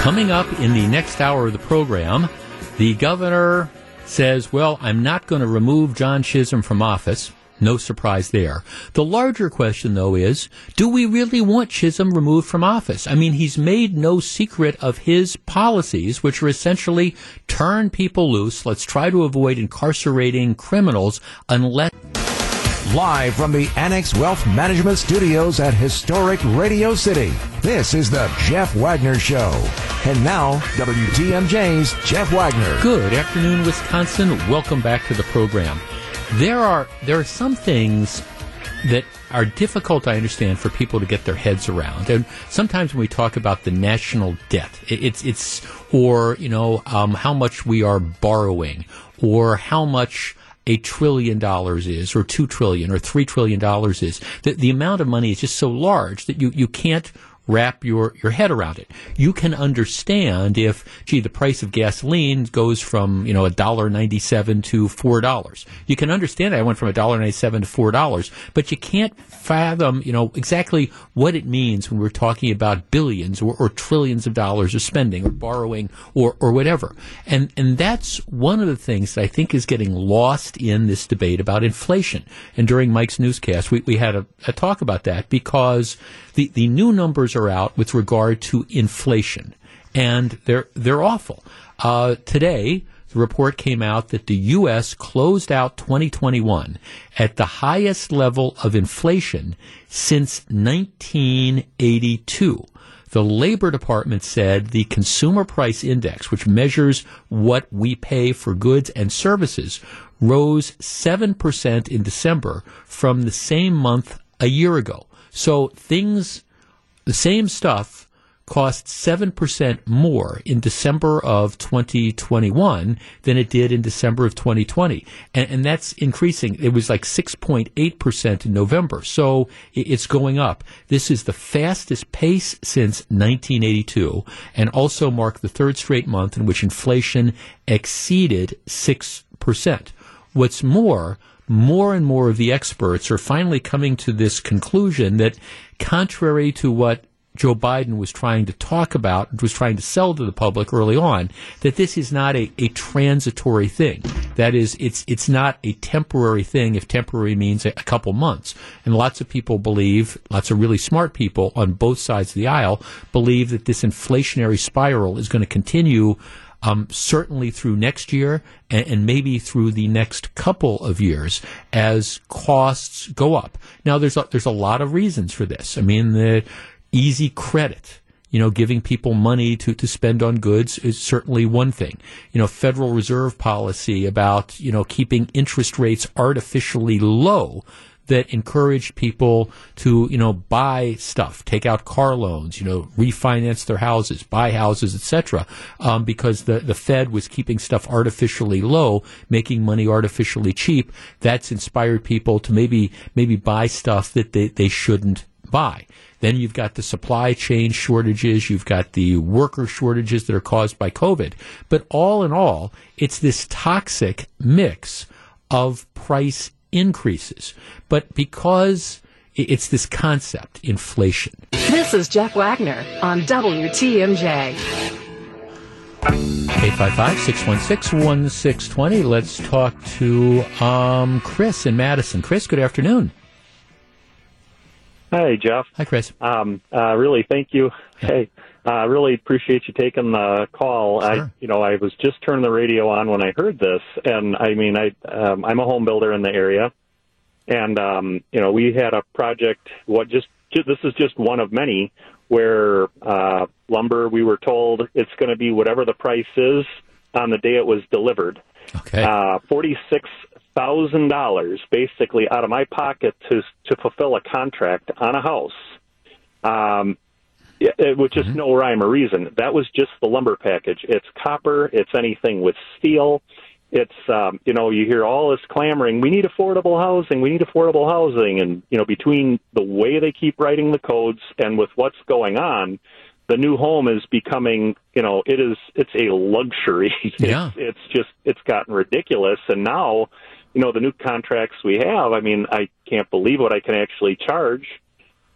Coming up in the next hour of the program, the governor says, Well, I'm not going to remove John Chisholm from office. No surprise there. The larger question, though, is do we really want Chisholm removed from office? I mean, he's made no secret of his policies, which are essentially turn people loose. Let's try to avoid incarcerating criminals unless. Live from the Annex Wealth Management Studios at historic Radio City, this is the Jeff Wagner Show. And now, WTMJ's Jeff Wagner. Good afternoon, Wisconsin. Welcome back to the program. There are there are some things that are difficult, I understand, for people to get their heads around. And sometimes when we talk about the national debt, it, it's it's or you know um, how much we are borrowing, or how much a trillion dollars is, or two trillion, or three trillion dollars is. The, the amount of money is just so large that you, you can't wrap your, your head around it. You can understand if, gee, the price of gasoline goes from, you know, a dollar ninety-seven to four dollars. You can understand that I went from a dollar ninety-seven to four dollars, but you can't fathom, you know, exactly what it means when we're talking about billions or, or trillions of dollars of spending or borrowing or, or whatever. And, and that's one of the things that I think is getting lost in this debate about inflation. And during Mike's newscast, we, we had a, a talk about that because the, the new numbers are out with regard to inflation, and they're they're awful. Uh, today, the report came out that the U.S. closed out 2021 at the highest level of inflation since 1982. The Labor Department said the Consumer Price Index, which measures what we pay for goods and services, rose 7% in December from the same month a year ago. So things, the same stuff cost 7% more in December of 2021 than it did in December of 2020. And, and that's increasing. It was like 6.8% in November. So it's going up. This is the fastest pace since 1982 and also marked the third straight month in which inflation exceeded 6%. What's more, more and more of the experts are finally coming to this conclusion that contrary to what Joe Biden was trying to talk about, was trying to sell to the public early on, that this is not a, a transitory thing. That is, it's it's not a temporary thing. If temporary means a, a couple months, and lots of people believe, lots of really smart people on both sides of the aisle believe that this inflationary spiral is going to continue um, certainly through next year and, and, maybe through the next couple of years as costs go up. Now, there's a, there's a lot of reasons for this. I mean, the easy credit. You know, giving people money to, to spend on goods is certainly one thing. You know, Federal Reserve policy about, you know, keeping interest rates artificially low that encouraged people to, you know, buy stuff, take out car loans, you know, refinance their houses, buy houses, etc. Um, because the the Fed was keeping stuff artificially low, making money artificially cheap. That's inspired people to maybe maybe buy stuff that they, they shouldn't buy. Then you've got the supply chain shortages, you've got the worker shortages that are caused by COVID. But all in all, it's this toxic mix of price increases. But because it's this concept, inflation. This is Jeff Wagner on WTMJ. 855-616-1620. Let's talk to um, Chris in Madison. Chris, good afternoon. Hi, Jeff. Hi, Chris. Um, uh, really, thank you. Hey, I uh, really appreciate you taking the call. Sure. I, you know, I was just turning the radio on when I heard this, and I mean, I, um, I'm a home builder in the area, and um, you know, we had a project. What just, just this is just one of many where uh, lumber. We were told it's going to be whatever the price is on the day it was delivered. Okay. Uh, Forty six thousand dollars basically out of my pocket to to fulfill a contract on a house. Um, it, with just mm-hmm. no rhyme or reason. That was just the lumber package. It's copper. It's anything with steel. It's um, you know you hear all this clamoring. We need affordable housing. We need affordable housing. And you know between the way they keep writing the codes and with what's going on, the new home is becoming you know it is it's a luxury. Yeah. it's, it's just it's gotten ridiculous. And now you know the new contracts we have. I mean I can't believe what I can actually charge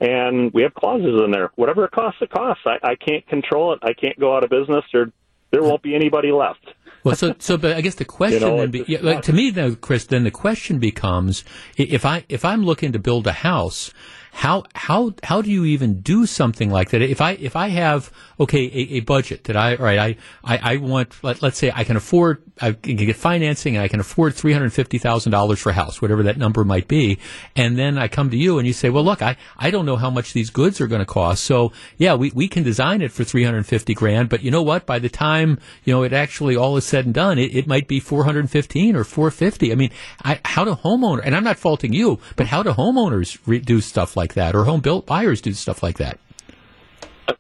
and we have clauses in there. Whatever it costs, it costs. I, I can't control it. I can't go out of business, or there won't be anybody left. Well, so so, but I guess the question you know, then be, yeah, like, to me, though, Chris, then the question becomes: if I if I'm looking to build a house, how how how do you even do something like that? If I if I have okay a, a budget that I all right I I, I want let, us say I can afford I can get financing and I can afford three hundred fifty thousand dollars for a house whatever that number might be, and then I come to you and you say well look I I don't know how much these goods are going to cost. So yeah we we can design it for three hundred fifty grand but you know what? By the time you know it actually all is said and done it, it might be four hundred fifteen or four fifty. I mean I, how do homeowner and I'm not faulting you but how do homeowners re- do stuff like like that, or home built buyers do stuff like that?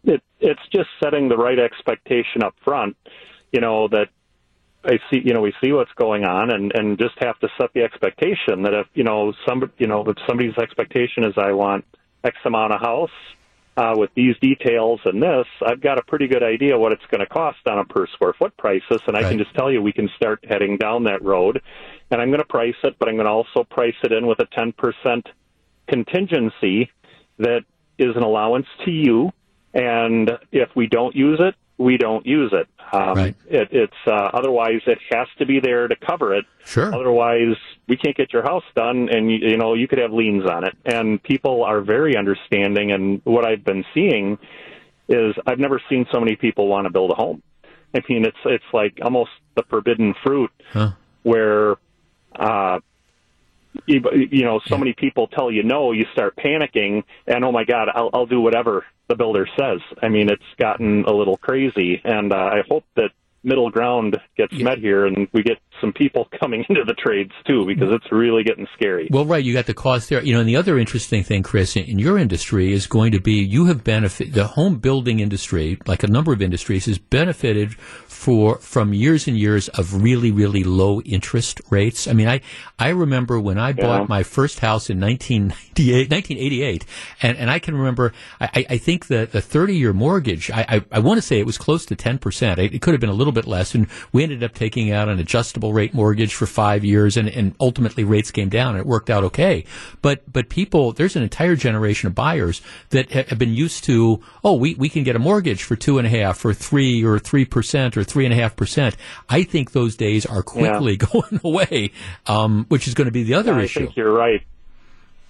It, it's just setting the right expectation up front. You know that I see, you know, we see what's going on, and and just have to set the expectation that if you know some, you know, if somebody's expectation is I want X amount of house uh, with these details and this, I've got a pretty good idea what it's going to cost on a per square foot prices, and I right. can just tell you we can start heading down that road, and I'm going to price it, but I'm going to also price it in with a ten percent contingency that is an allowance to you, and if we don't use it, we don't use it. Um, right. it it's uh, otherwise it has to be there to cover it. Sure. Otherwise, we can't get your house done, and you, you know you could have liens on it. And people are very understanding. And what I've been seeing is I've never seen so many people want to build a home. I mean, it's it's like almost the forbidden fruit, huh. where uh, you, you know, so yeah. many people tell you no, you start panicking, and oh my God, I'll, I'll do whatever the builder says. I mean, it's gotten a little crazy, and uh, I hope that middle ground gets yeah. met here and we get some people coming into the trades too because it's really getting scary. Well, right, you got the cost there. You know, and the other interesting thing, Chris, in your industry is going to be you have benefited the home building industry, like a number of industries, has benefited for from years and years of really, really low interest rates. I mean, I I remember when I bought yeah. my first house in 1998, 1988 and, and I can remember, I, I think the, the 30 year mortgage, I, I, I want to say it was close to 10%. It, it could have been a little bit less, and we ended up taking out an adjustable rate mortgage for five years, and, and ultimately rates came down, and it worked out okay. But but people, there's an entire generation of buyers that ha- have been used to, oh, we, we can get a mortgage for two and a half, or three, or three percent, or three and a half percent. I think those days are quickly going away, um, which is going to be the other I issue. I think you're right.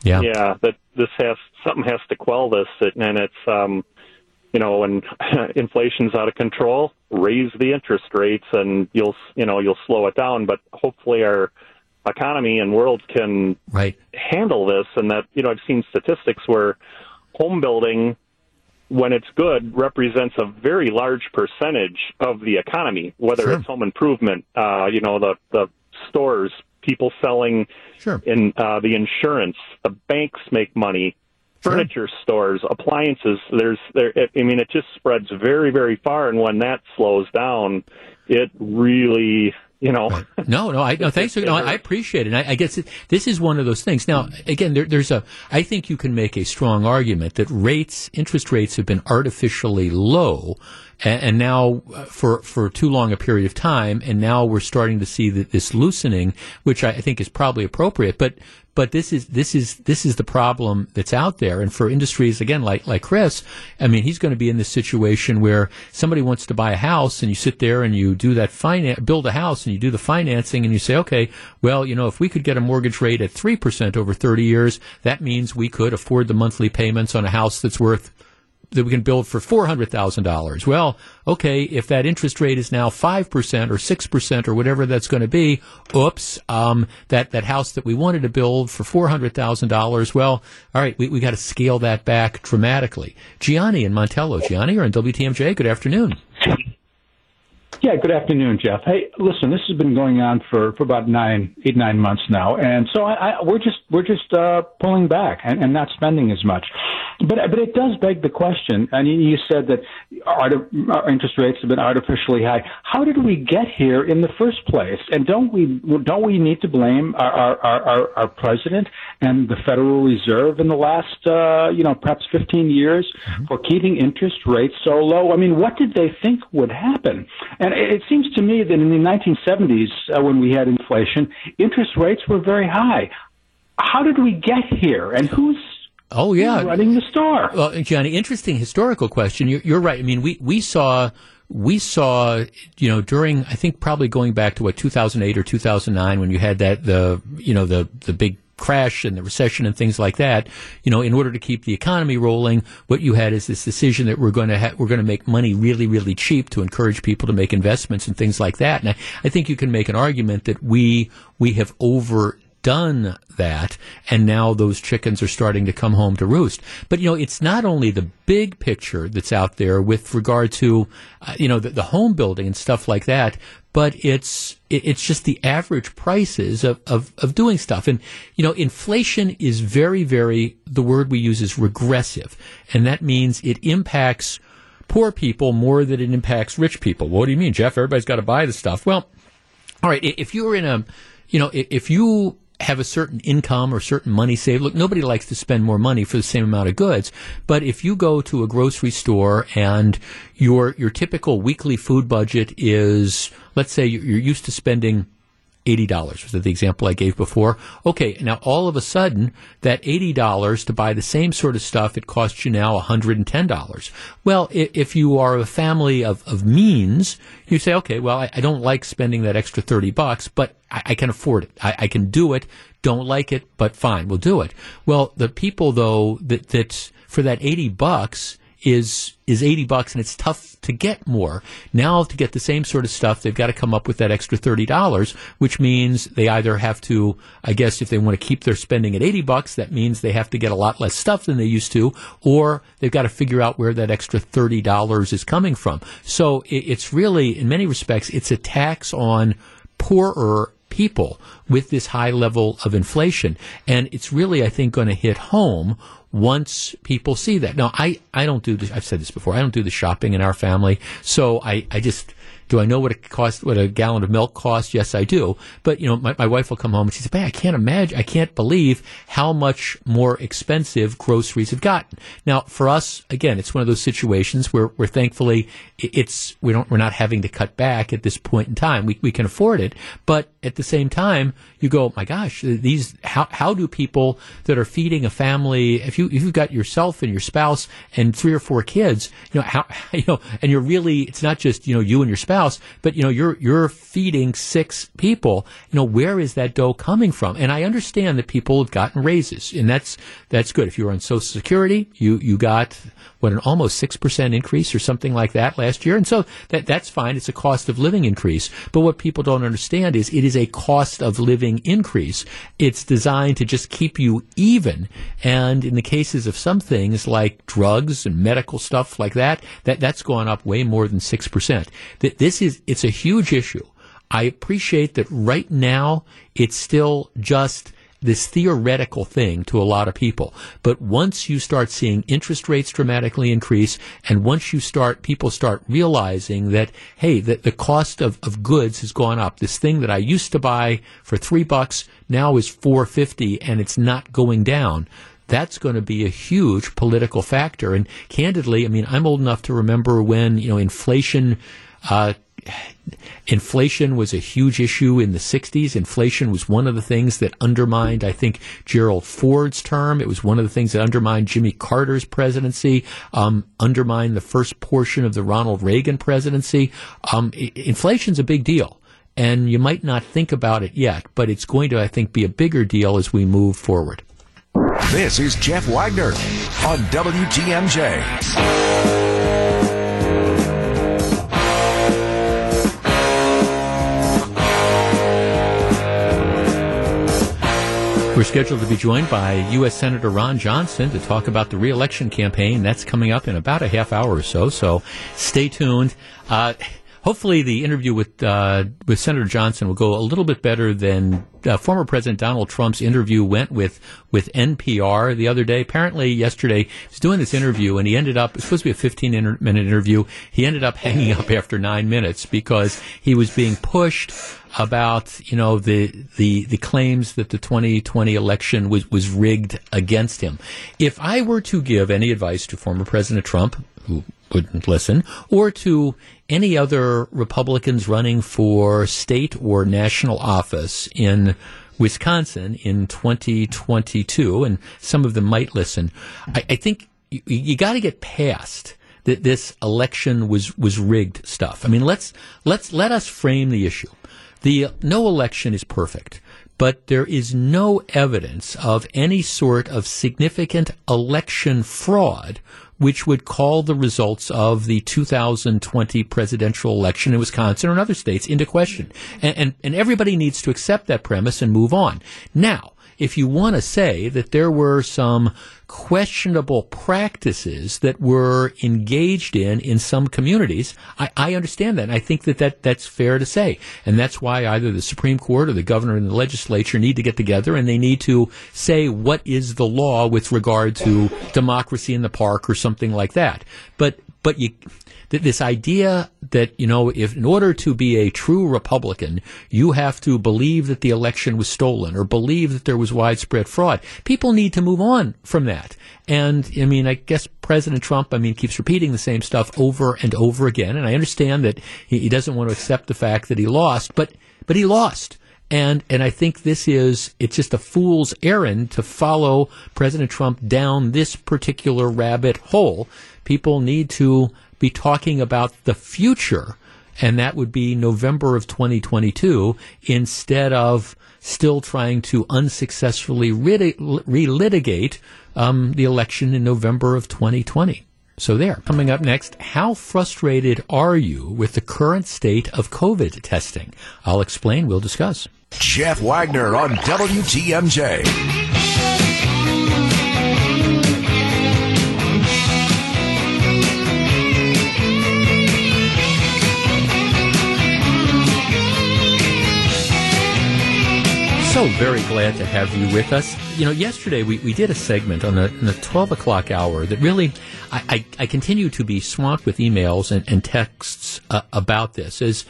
Yeah. Yeah, that this has something has to quell this, and it's um, you know, when inflation's out of control, raise the interest rates, and you'll you know you'll slow it down. But hopefully our economy and world can right. handle this, and that you know I've seen statistics where home building when it's good represents a very large percentage of the economy whether Sure. it's home improvement uh you know the the stores people selling Sure. in uh the insurance the banks make money furniture stores appliances there's there i mean it just spreads very very far and when that slows down it really you know No, no, I no, thanks. For, no, I appreciate it. And I, I guess it, this is one of those things. Now, again, there, there's a. I think you can make a strong argument that rates, interest rates, have been artificially low, and, and now uh, for for too long a period of time, and now we're starting to see that this loosening, which I, I think is probably appropriate. But but this is this is this is the problem that's out there, and for industries again like like Chris, I mean, he's going to be in this situation where somebody wants to buy a house, and you sit there and you do that finance, build a house, and you do the financing, and you say, okay, well, you know, if we could get a mortgage rate at three percent over thirty years, that means we could afford the monthly payments on a house that's worth that we can build for four hundred thousand dollars. Well, okay, if that interest rate is now five percent or six percent or whatever that's going to be, oops, um, that that house that we wanted to build for four hundred thousand dollars. Well, all right, we we got to scale that back dramatically. Gianni and Montello, Gianni, you're on WTMJ. Good afternoon. Yeah, good afternoon, Jeff. Hey, listen, this has been going on for, for about nine, eight, nine months now, and so I, I, we're just we're just uh, pulling back and, and not spending as much. But but it does beg the question. And you- you said that art, our interest rates have been artificially high. How did we get here in the first place? And don't we don't we need to blame our our, our, our, our president and the Federal Reserve in the last uh, you know perhaps 15 years for keeping interest rates so low? I mean, what did they think would happen? And it seems to me that in the 1970s, uh, when we had inflation, interest rates were very high. How did we get here? And who's Oh yeah, running the store? Well, Johnny, interesting historical question. You're, you're right. I mean, we we saw we saw you know during I think probably going back to what 2008 or 2009 when you had that the you know the the big crash and the recession and things like that. You know, in order to keep the economy rolling, what you had is this decision that we're going to ha- we're going to make money really really cheap to encourage people to make investments and things like that. And I, I think you can make an argument that we we have over done that, and now those chickens are starting to come home to roost. But you know, it's not only the big picture that's out there with regard to uh, you know the, the home building and stuff like that, but it's it's just the average prices of, of of doing stuff. And you know, inflation is very very the word we use is regressive, and that means it impacts poor people more than it impacts rich people. What do you mean, Jeff? Everybody's got to buy the stuff. Well, all right, if you're in a, you know, if you have a certain income or certain money saved, look, nobody likes to spend more money for the same amount of goods. But if you go to a grocery store and your your typical weekly food budget is, let's say you're used to spending eighty dollars. Was that the example I gave before? Okay, now all of a sudden that eighty dollars to buy the same sort of stuff it costs you now hundred and ten dollars. Well, if you are a family of, of means, you say, okay, well, I, I don't like spending that extra thirty bucks, but I, I can afford it. I, I can do it. Don't like it, but fine, we'll do it. Well, the people though that that for that eighty bucks is is 80 bucks and it's tough to get more. Now to get the same sort of stuff, they've got to come up with that extra $30, which means they either have to, I guess if they want to keep their spending at 80 bucks, that means they have to get a lot less stuff than they used to, or they've got to figure out where that extra $30 is coming from. So it, it's really, in many respects, it's a tax on poorer people with this high level of inflation. And it's really, I think, going to hit home once people see that. Now, I, I don't do this, I've said this before, I don't do the shopping in our family, so I, I just Do I know what it what a gallon of milk costs? Yes, I do. But, you know, my, my wife will come home and she says, "Man, I can't imagine, I can't believe how much more expensive groceries have gotten. Now, for us, again, it's one of those situations where, where thankfully it's, we don't, we're not having to cut back at this point in time. We, we can afford it. But at the same time, you go, my gosh, these, how, how do people that are feeding a family, if you, if you've got yourself and your spouse and three or four kids, you know, how, you know, and you're really, it's not just, you know, you and your spouse, but, you know, you're, you're feeding six people, you know, where is that dough coming from? And I understand that people have gotten raises and that's, that's good. If you were on Social Security, you, you got what an almost 6% increase or something like that last year. And so that, that's fine. It's a cost of living increase. But what people don't understand is it is a cost of living increase. It's designed to just keep you even. And in the cases of some things like drugs and medical stuff like that, that, that's gone up way more than 6%. That This is, it's a huge issue. I appreciate that right now it's still just this theoretical thing to a lot of people. But once you start seeing interest rates dramatically increase, and once you start, people start realizing that, hey, that the cost of, of goods has gone up. This thing that I used to buy for three bucks now is four fifty, and it's not going down that's going to be a huge political factor. And candidly, I mean, I'm old enough to remember when, you know, inflation, uh, inflation was a huge issue in the 60s. Inflation was one of the things that undermined, I think, Gerald Ford's term. It was one of the things that undermined Jimmy Carter's presidency, um, undermined the first portion of the Ronald Reagan presidency. Um, inflation's a big deal. And you might not think about it yet, but it's going to, I think, be a bigger deal as we move forward. This is Jeff Wagner on WTMJ. We're scheduled to be joined by U.S. Senator Ron Johnson to talk about the reelection campaign. That's coming up in about a half hour or so, so stay tuned. Uh, hopefully, the interview with uh, with Senator Johnson will go a little bit better than uh, former President Donald Trump's interview went with with NPR the other day. Apparently, yesterday he was doing this interview, and he ended up. It was supposed to be a 15 minute interview. He ended up hanging up after nine minutes because he was being pushed about you know the the the claims that the 2020 election was was rigged against him. If I were to give any advice to former President Trump, who wouldn't listen, or to any other Republicans running for state or national office in Wisconsin in 2022, and some of them might listen, I, I think you, you got to get past that this election was was rigged stuff. I mean, let's let's let us frame the issue. The no election is perfect, but there is no evidence of any sort of significant election fraud which would call the results of the 2020 presidential election in Wisconsin in other states into question. And, and, and everybody needs to accept that premise and move on. Now, if you want to say that there were some questionable practices that were engaged in in some communities, I, I understand that. And I think that, that that's fair to say. And that's why either the Supreme Court or the governor and the legislature need to get together and they need to say what is the law with regard to democracy in the park or something like that. But but you this idea that you know if in order to be a true republican you have to believe that the election was stolen or believe that there was widespread fraud. People need to move on from that. And i mean i guess president trump i mean keeps repeating the same stuff over and over again. And i understand that he, he doesn't want to accept the fact that he lost but but he lost and and I think this is it's just a fool's errand to follow President Trump down this particular rabbit hole. People need to be talking about the future, and that would be November of 2022, instead of still trying to unsuccessfully relitigate um, the election in November of 2020. So there. Coming up next, how frustrated are you with the current state of COVID testing? I'll explain. We'll discuss. Jeff Wagner on WTMJ. So very glad to have you with us. You know, yesterday we, we did a segment on the, on the 12 o'clock hour that really, I, I, continue to be swamped with emails and, and texts uh, about this. As,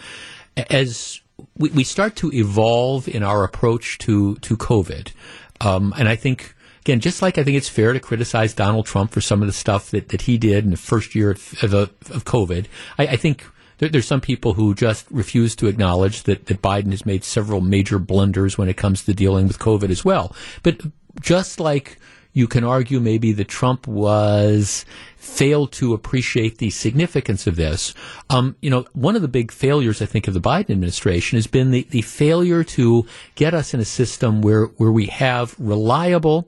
as we, we start to evolve in our approach to, to COVID, um, and I think, again, just like I think it's fair to criticize Donald Trump for some of the stuff that, that he did in the first year of, of, of COVID, I, I think there, there's some people who just refuse to acknowledge that, that Biden has made several major blunders when it comes to dealing with COVID as well. But just like you can argue maybe that Trump was failed to appreciate the significance of this. Um, you know, one of the big failures I think of the Biden administration has been the, the failure to get us in a system where where we have reliable,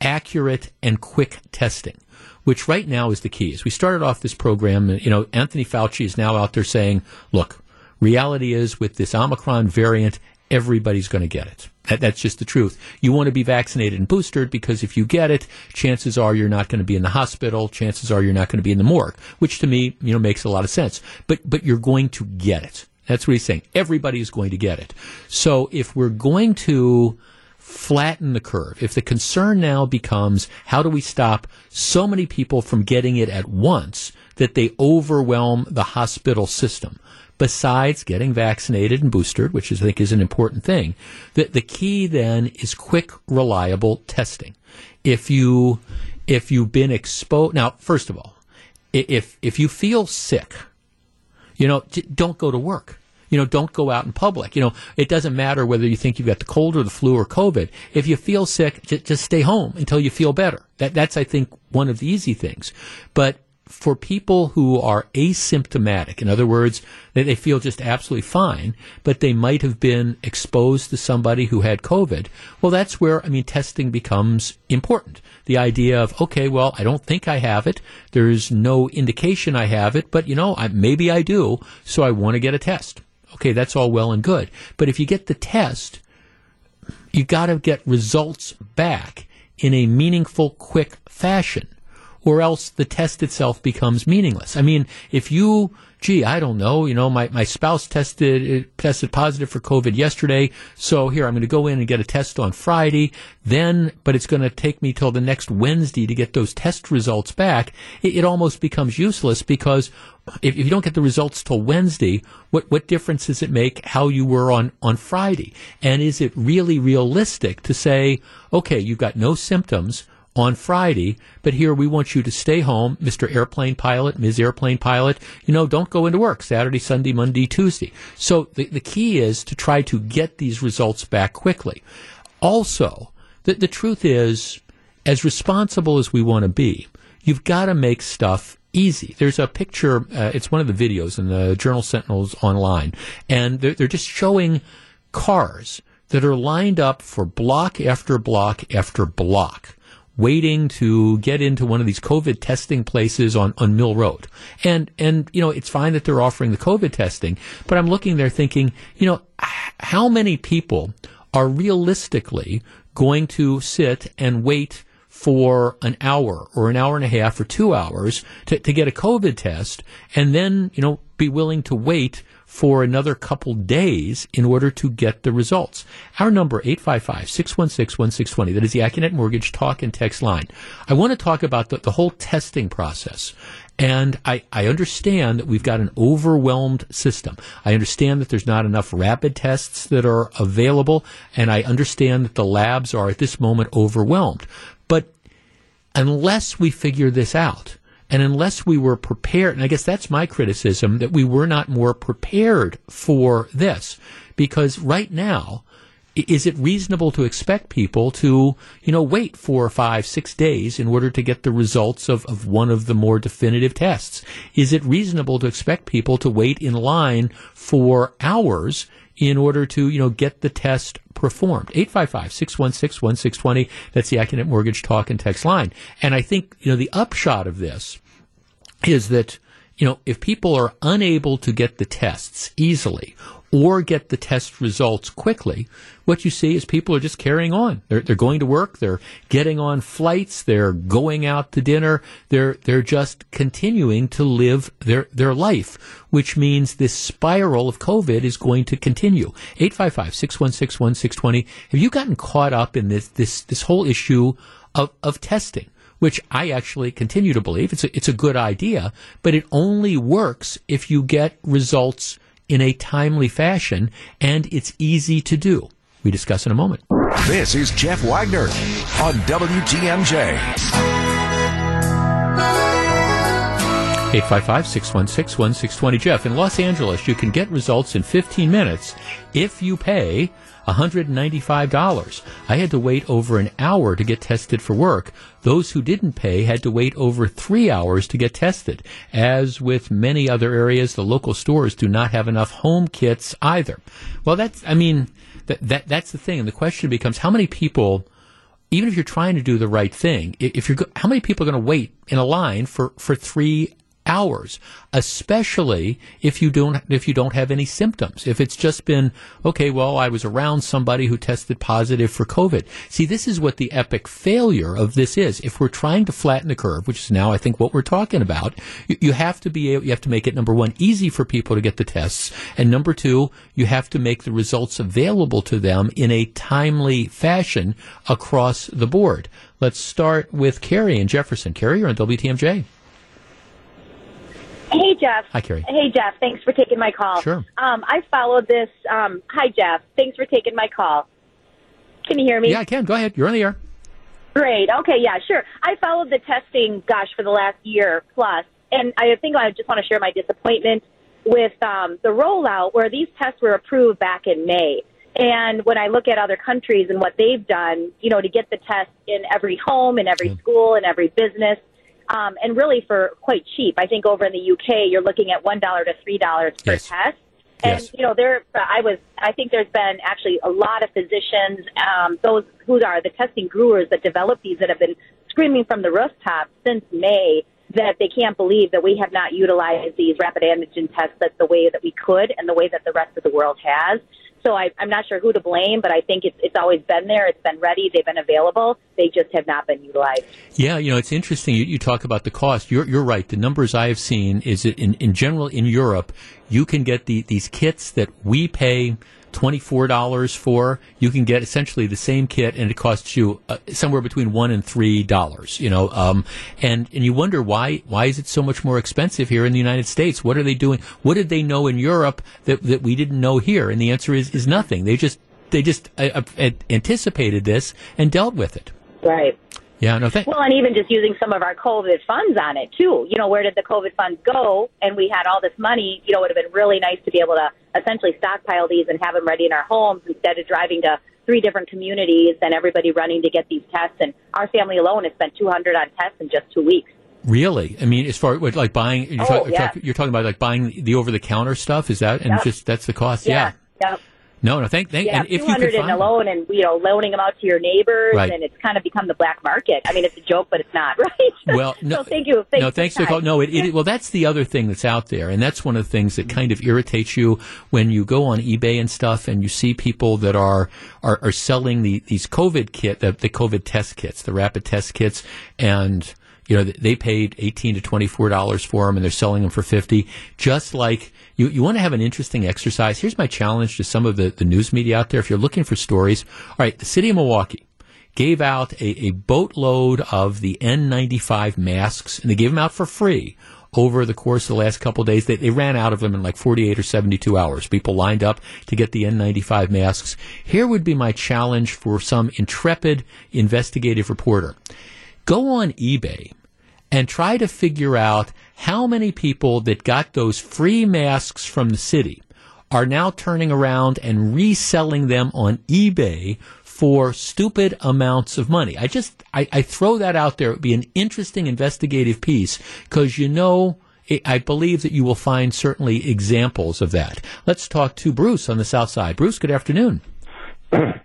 accurate, and quick testing which right now is the key. As we started off this program, you know, Anthony Fauci is now out there saying, look, reality is with this Omicron variant, everybody's going to get it. That, that's just the truth. You want to be vaccinated and boosted because if you get it, chances are you're not going to be in the hospital. Chances are you're not going to be in the morgue, which to me, you know, makes a lot of sense. But, but you're going to get it. That's what he's saying. Everybody is going to get it. So if we're going to flatten the curve. If the concern now becomes how do we stop so many people from getting it at once that they overwhelm the hospital system, besides getting vaccinated and boosted, which is, I think is an important thing, the, the key then is quick, reliable testing. If you, if you've been exposed, now, first of all, if, if you feel sick, you know, don't go to work you know, don't go out in public. You know, it doesn't matter whether you think you've got the cold or the flu or COVID. If you feel sick, j- just stay home until you feel better. That, that's, I think, one of the easy things. But for people who are asymptomatic, in other words, they, they feel just absolutely fine, but they might have been exposed to somebody who had COVID, well, that's where, I mean, testing becomes important. The idea of, okay, well, I don't think I have it. There's no indication I have it, but, you know, I, maybe I do, so I want to get a test. Okay, that's all well and good. But if you get the test, you got to get results back in a meaningful, quick fashion, or else the test itself becomes meaningless. I mean, if you gee, I don't know, you know, my, my spouse tested tested positive for COVID yesterday, so here I'm going to go in and get a test on Friday. Then, but it's going to take me till the next Wednesday to get those test results back. It, it almost becomes useless because if, if, you don't get the results till Wednesday, what what difference does it make how you were on on Friday? And is it really realistic to say, okay, you've got no symptoms? On Friday, but here we want you to stay home, Mr. Airplane Pilot, Ms. Airplane Pilot. You know, don't go into work Saturday, Sunday, Monday, Tuesday. So the, the key is to try to get these results back quickly. Also, the, the truth is, as responsible as we want to be, you've got to make stuff easy. There's a picture, uh, it's one of the videos in the Journal Sentinels online, and they're, they're just showing cars that are lined up for block after block after block waiting to get into one of these COVID testing places on, on Mill Road. And, and, you know, it's fine that they're offering the COVID testing, but I'm looking there thinking, you know, how many people are realistically going to sit and wait for an hour or an hour and a half or two hours to, to get a COVID test and then, you know, be willing to wait for another couple days in order to get the results. Our number, 855-616-1620. That is the Accunet Mortgage talk and text line. I want to talk about the, the whole testing process. And I, I understand that we've got an overwhelmed system. I understand that there's not enough rapid tests that are available, and I understand that the labs are at this moment overwhelmed. But unless we figure this out, and unless we were prepared, and I guess that's my criticism, that we were not more prepared for this. Because right now, is it reasonable to expect people to, you know, wait four or five, six days in order to get the results of, of one of the more definitive tests? Is it reasonable to expect people to wait in line for hours in order to, you know, get the test performed. 855-616-1620. That's the Accunet Mortgage Talk and Text line. And I think, you know, the upshot of this is that, you know, if people are unable to get the tests easily or get the test results quickly, what you see is people are just carrying on. They're, they're going to work. They're getting on flights. They're going out to dinner. They're, they're just continuing to live their, their life, which means this spiral of COVID is going to continue. 855-616-1620. Have you gotten caught up in this, this, this whole issue of, of testing? Which I actually continue to believe it's a, it's a good idea, but it only works if you get results in a timely fashion and it's easy to do. We discuss in a moment. This is Jeff Wagner on WTMJ. 855-616-1620. Jeff, in Los Angeles, you can get results in 15 minutes if you pay $195. I had to wait over an hour to get tested for work. Those who didn't pay had to wait over three hours to get tested. As with many other areas, the local stores do not have enough home kits either. Well, that's, I mean, that, that that's the thing. And the question becomes how many people even if you're trying to do the right thing, if you're, how many people are going to wait in a line for, for three hours, especially if you don't if you don't have any symptoms. If it's just been okay, well, I was around somebody who tested positive for COVID. See, this is what the epic failure of this is. If we're trying to flatten the curve, which is now I think what we're talking about, you, you have to be able, you have to make it number one easy for people to get the tests, and number two, you have to make the results available to them in a timely fashion across the board. Let's start with Carrie in Jefferson. Carrie, you're on WTMJ. Hey, Jeff. Hi, Carrie. Hey, Jeff. Thanks for taking my call. Sure. Um, I followed this. Um, hi, Jeff. Thanks for taking my call. Can you hear me? Yeah, I can. Go ahead. You're on the air. Great. Okay. Yeah. Sure. I followed the testing. Gosh, for the last year plus, and I think I just want to share my disappointment with um, the rollout where these tests were approved back in May. And when I look at other countries and what they've done, you know, to get the test in every home, in every school, in every business, um, and really for quite cheap. I think over in the UK, you're looking at one dollar to three dollars per Yes. test. And Yes. you know, there I was. I think there's been actually a lot of physicians, um, those who are the testing growers that develop these, that have been screaming from the rooftops since May that they can't believe that we have not utilized these rapid antigen tests that the way that we could and the way that the rest of the world has. So I, I'm not sure who to blame, but I think it's, it's always been there. It's been ready. They've been available. They just have not been utilized. Yeah, you know, it's interesting. You, you talk about the cost. You're, you're right. The numbers I have seen is that in, in general in Europe, you can get the, these kits that we pay $24 for. You can get essentially the same kit and it costs you uh, somewhere between one and three dollars, you know, um, and, and you wonder why, why is it so much more expensive here in the United States? What are they doing? What did they know in Europe that, that we didn't know here? And the answer is, is nothing. They just, they just uh, uh, anticipated this and dealt with it. Right. Yeah, no, thank, Well, and even just using some of our COVID funds on it too. You know, where did the COVID funds go? And we had all this money. You know, it would have been really nice to be able to essentially stockpile these and have them ready in our homes instead of driving to three different communities and everybody running to get these tests. And our family alone has spent 200 on tests in just two weeks. Really? I mean, as far as like buying, you're, Oh, talk- yeah. you're talking about like buying the over the counter stuff. Is that and Yep. just that's the cost? Yeah. Yep. No, no. Thank, thank. Yeah, and if you 200 could in find a loan and, you know, loaning them out to your neighbors. Right. And it's kind of become the black market. I mean, it's a joke, but it's not, right? Well, no, so thank you. Thanks no, thanks for the call. No, it, it, well, that's the other thing that's out there, and that's one of the things that mm-hmm. kind of irritates you when you go on eBay and stuff, and you see people that are are, are selling the these COVID kit, the, the COVID test kits, the rapid test kits, and you know they paid eighteen to twenty four dollars for them, and they're selling them for fifty. Just like you, you want to have an interesting exercise. Here's my challenge to some of the, the news media out there. If you're looking for stories, all right, the city of Milwaukee gave out a, a boatload of the N95 masks, and they gave them out for free over the course of the last couple of days. They, they ran out of them in like 48 or 72 hours. People lined up to get the N95 masks. Here would be my challenge for some intrepid investigative reporter. Go on eBay and try to figure out how many people that got those free masks from the city are now turning around and reselling them on eBay for stupid amounts of money. I just, I, I throw that out there. It would be an interesting investigative piece because you know, I- I believe that you will find certainly examples of that. Let's talk to Bruce on the south side. Bruce, good afternoon.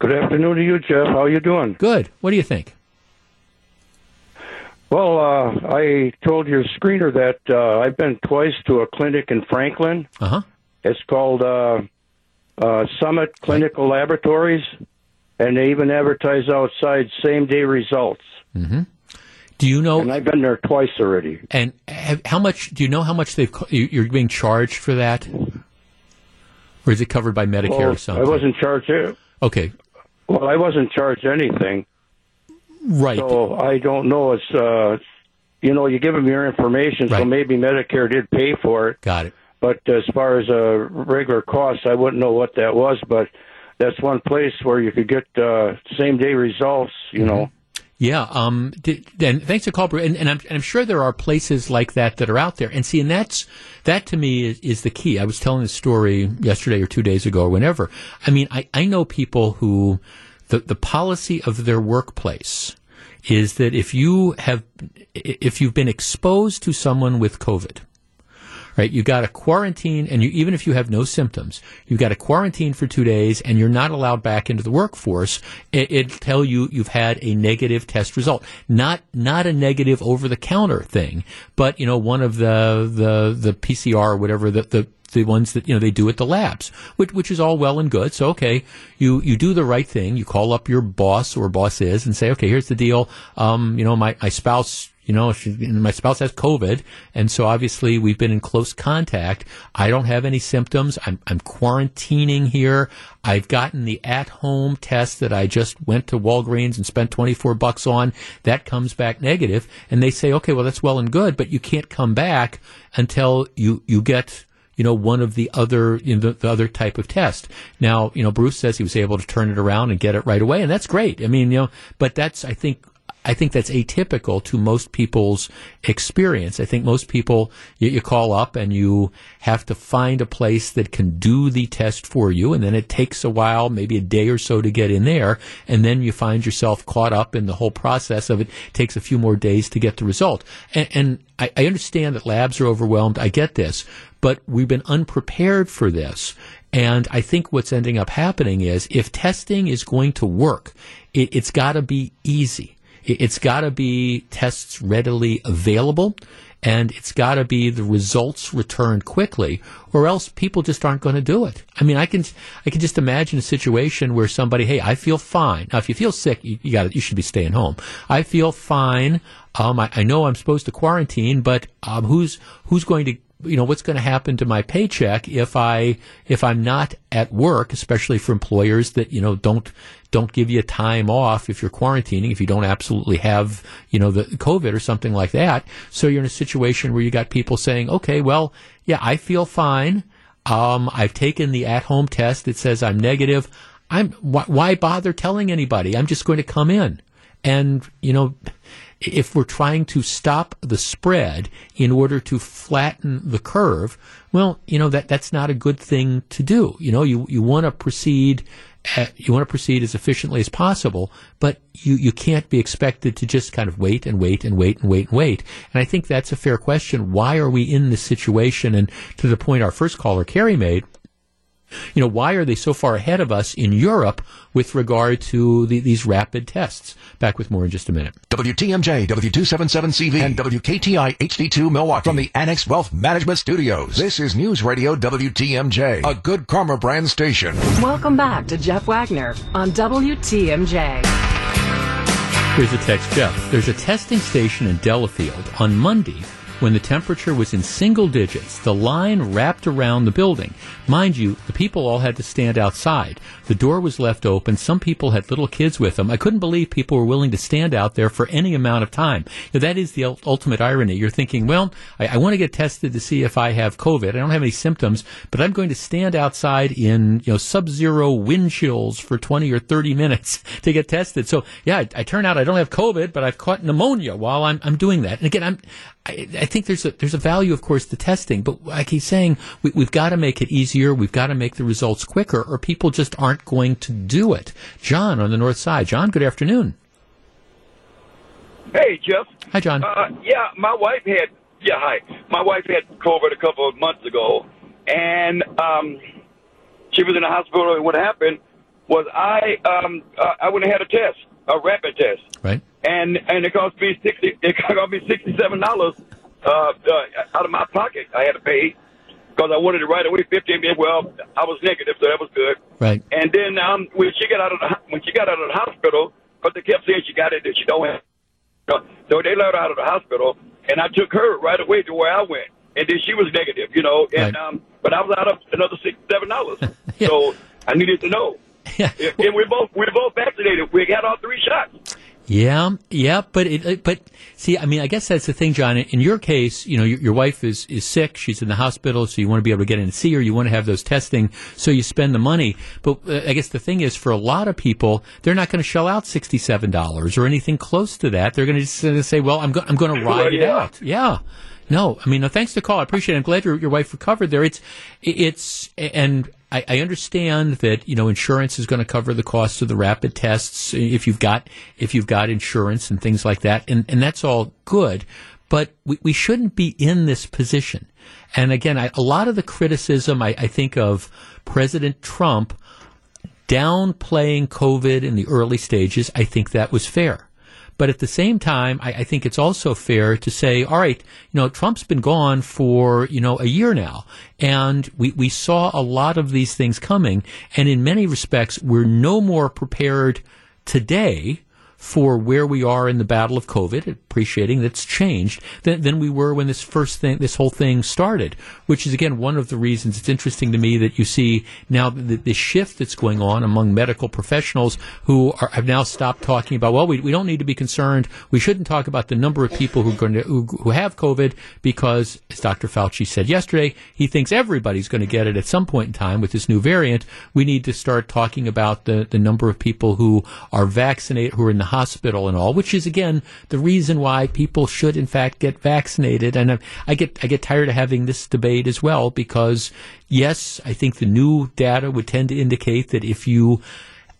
Good afternoon to you, Jeff. How are you doing? Good. What do you think? Well, uh, I told your screener that uh, I've been twice to a clinic in Franklin, Uh huh. It's called uh, uh, Summit Clinical Laboratories, and they even advertise outside same day results. Mm-hmm. Do you know? And I've been there twice already. And have, how much? Do you know how much they've? you- You're being charged for that, or is it covered by Medicare Well, or something? I wasn't charged. Okay, Well, I wasn't charged anything. Right. So I don't know. It's uh, you know, you give them your information, so maybe Medicare did pay for it. Got it. But as far as a regular cost, I wouldn't know what that was. But that's one place where you could get uh, same day results. You know. Yeah, um, and thanks to call, And, and I'm, and I'm sure there are places like that that are out there. And see, and that's that to me is, is the key. I was telling this story yesterday or two days ago or whenever. I mean, I, I know people who the the policy of their workplace is that if you have if you've been exposed to someone with COVID, right? You got to quarantine, and you, even if you have no symptoms, you've got to quarantine for two days, and you're not allowed back into the workforce. It, it'll tell you you've had a negative test result, not not a negative over the counter thing, but you know one of the the the PCR or whatever the the the ones that you know they do at the labs, which which is all well and good. So okay, you you do the right thing. You call up your boss or boss is and say, okay, here's the deal. Um, you know, my my spouse you know, she, my spouse has COVID, and so obviously we've been in close contact. I don't have any symptoms. I'm, I'm quarantining here. I've gotten the at-home test that I just went to Walgreens and spent 24 bucks on. That comes back negative, and they say, okay, well that's well and good, but you can't come back until you you get you know, one of the other, you know, the, the other type of test. Now, you know, Bruce says he was able to turn it around and get it right away, and that's great. I mean, you know, but that's, I think, I think that's atypical to most people's experience. I think most people, you, you call up and you have to find a place that can do the test for you, and then it takes a while, maybe a day or so to get in there, and then you find yourself caught up in the whole process of it. it takes a few more days to get the result. And, and I, I understand that labs are overwhelmed. I get this, but we've been unprepared for this. And I think what's ending up happening is if testing is going to work, it, it's got to be easy. It, it's got to be tests readily available. And it's got to be the results returned quickly, or else people just aren't going to do it. I mean, I can I can just imagine a situation where somebody, hey, I feel fine. Now, if you feel sick, you, you got you should be staying home. I feel fine. Um, I, I know I'm supposed to quarantine, but um, who's who's going to you know what's going to happen to my paycheck if I if I'm not at work, especially for employers that you know don't don't give you time off if you're quarantining if you don't absolutely have you know the COVID or something like that. So you're in a situation where you got people saying, okay, well, yeah, I feel fine. Um, I've taken the at-home test. It says I'm negative. I'm why, why bother telling anybody? I'm just going to come in, and you know if we're trying to stop the spread in order to flatten the curve, well, you know that that's not a good thing to do. You know, you you want to proceed. uh you want to proceed as efficiently as possible, but you, you can't be expected to just kind of wait and wait and wait and wait and wait. And I think that's a fair question. Why are we in this situation? And to the point our first caller, Carrie, made, you know, why are they so far ahead of us in Europe with regard to the, these rapid tests? Back with more in just a minute. WTMJ, W277CV, and WKTI HD2 Milwaukee from the Annex Wealth Management Studios. This is News Radio WTMJ, a good karma brand station. Welcome back to Jeff Wagner on WTMJ. Here's a text, Jeff. There's a testing station in Delafield on Monday when the temperature was in single digits. The line wrapped around the building. Mind you, the people all had to stand outside. The door was left open. Some people had little kids with them. I couldn't believe people were willing to stand out there for any amount of time. Now, that is the ultimate irony. You're thinking, well, I, I want to get tested to see if I have COVID. I don't have any symptoms, but I'm going to stand outside in you know sub-zero wind chills for 20 or 30 minutes to get tested. So yeah, I, I turn out I don't have COVID, but I've caught pneumonia while I'm I'm doing that. And again, I'm I, I think there's a there's a value, of course, to testing, but I keep saying we, we've got to make it easier. We've got to make the results quicker, or people just aren't going to do it. John on the north side. John, good afternoon. Hey, Jeff. Hi, John. Uh, yeah, my wife had. Yeah, hi. My wife had COVID a couple of months ago, and um, she was in the hospital. And what happened was I um, uh, I went and had a test, a rapid test, right? And and it cost me sixty. It cost me sixty seven dollars uh, uh, out of my pocket. I had to pay, because I wanted it right away. 15 minutes. Well, I was negative, so that was good. Right. And then um, when she got out of the when she got out of the hospital, because they kept saying she got it that she don't have. So they let her out of the hospital, and I took her right away to where I went, and then she was negative, you know. And um, but I was out of another six, seven dollars. So I needed to know. Yeah. And we're both we're both vaccinated. We got all three shots. Yeah, yeah, but it, but see, I mean, I guess that's the thing, John. In your case, you know, your, your wife is is sick; she's in the hospital, so you want to be able to get in and see her. You want to have those testing, so you spend the money. But uh, I guess the thing is, for a lot of people, they're not going to shell out sixty seven dollars or anything close to that. They're going to just say, "Well, I'm go- I'm going to ride it Yeah. out." Yeah. No, I mean, no, thanks to the call. I appreciate it. I'm glad your, your wife recovered there. It's, it's, and I, I understand that, you know, insurance is going to cover the cost of the rapid tests if you've got, if you've got insurance and things like that. And, and that's all good. But we, we shouldn't be in this position. And again, I, a lot of the criticism I, I think of President Trump downplaying COVID in the early stages, I think that was fair. But at the same time, I, I think it's also fair to say, all right, you know, Trump's been gone for, you know, a year now. And we, we saw a lot of these things coming. And in many respects, we're no more prepared today for where we are in the battle of COVID, appreciating that's changed, than, than we were when this first thing, this whole thing started, which is again one of the reasons it's interesting to me that you see now the, the shift that's going on among medical professionals who are, have now stopped talking about, well, we, we don't need to be concerned. We shouldn't talk about the number of people who to, who, who have COVID because, as Dr. Fauci said yesterday, he thinks everybody's going to get it at some point in time with this new variant. We need to start talking about the, the number of people who are vaccinated, who are in the hospital and all, which is again the reason why people should in fact get vaccinated. And I, I get I get tired of having this debate as well because yes, I think the new data would tend to indicate that if you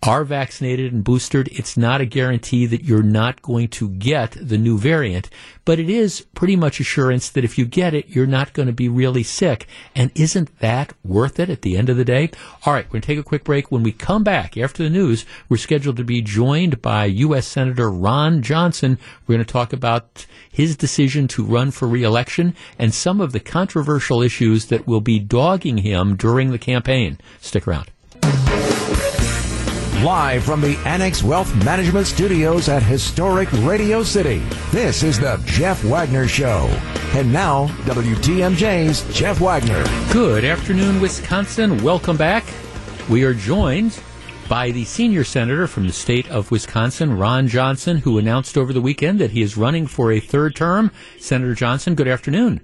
are vaccinated and boosted, it's not a guarantee that you're not going to get the new variant, but it is pretty much assurance that if you get it, you're not going to be really sick. And isn't that worth it at the end of the day? All right, we're going to take a quick break. When we come back after the news, we're scheduled to be joined by U.S. Senator Ron Johnson. We're going to talk about his decision to run for reelection and some of the controversial issues that will be dogging him during the campaign. Stick around. Live from the Annex Wealth Management Studios at historic Radio City, this is the Jeff Wagner Show. And now, WTMJ's Jeff Wagner. Good afternoon, Wisconsin. Welcome back. We are joined by the senior senator from the state of Wisconsin, Ron Johnson, who announced over the weekend that he is running for a third term. Senator Johnson, good afternoon.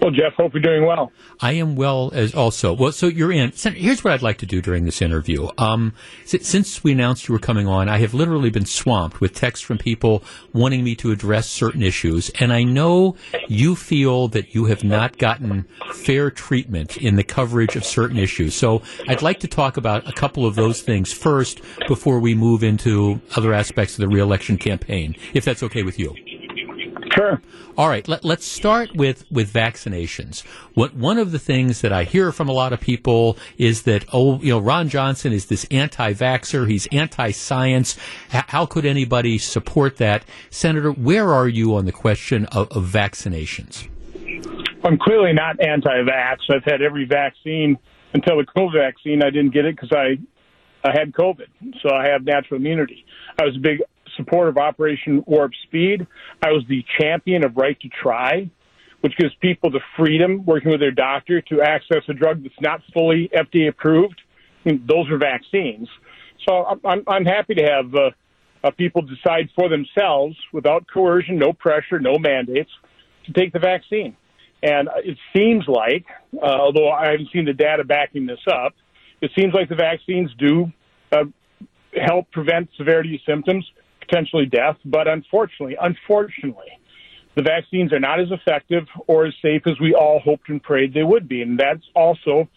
Well, Jeff, hope you're doing well. I am well as also. Well, so you're in. Senator, here's what I'd like to do during this interview. Um, since we announced you were coming on, I have literally been swamped with texts from people wanting me to address certain issues, and I know you feel that you have not gotten fair treatment in the coverage of certain issues. So I'd like to talk about a couple of those things first before we move into other aspects of the reelection campaign, if that's okay with you. Sure. All right, let, let's start with, with vaccinations. What one of the things that I hear from a lot of people is that oh, you know, Ron Johnson is this anti-vaxer. He's anti-science. H- how could anybody support that, Senator? Where are you on the question of, of vaccinations? I'm clearly not anti-vax. I've had every vaccine until the COVID vaccine. I didn't get it because I, I had COVID, so I have natural immunity. I was a big supporter of Operation Warp Speed. I was the champion of Right to Try, which gives people the freedom, working with their doctor, to access a drug that's not fully FDA approved. Mean, those are vaccines. So I'm, I'm, I'm happy to have uh, uh, people decide for themselves, without coercion, no pressure, no mandates, to take the vaccine. And it seems like, uh, although I haven't seen the data backing this up, it seems like the vaccines do uh, help prevent severity of symptoms, potentially death. But unfortunately, unfortunately, the vaccines are not as effective or as safe as we all hoped and prayed they would be. And that's also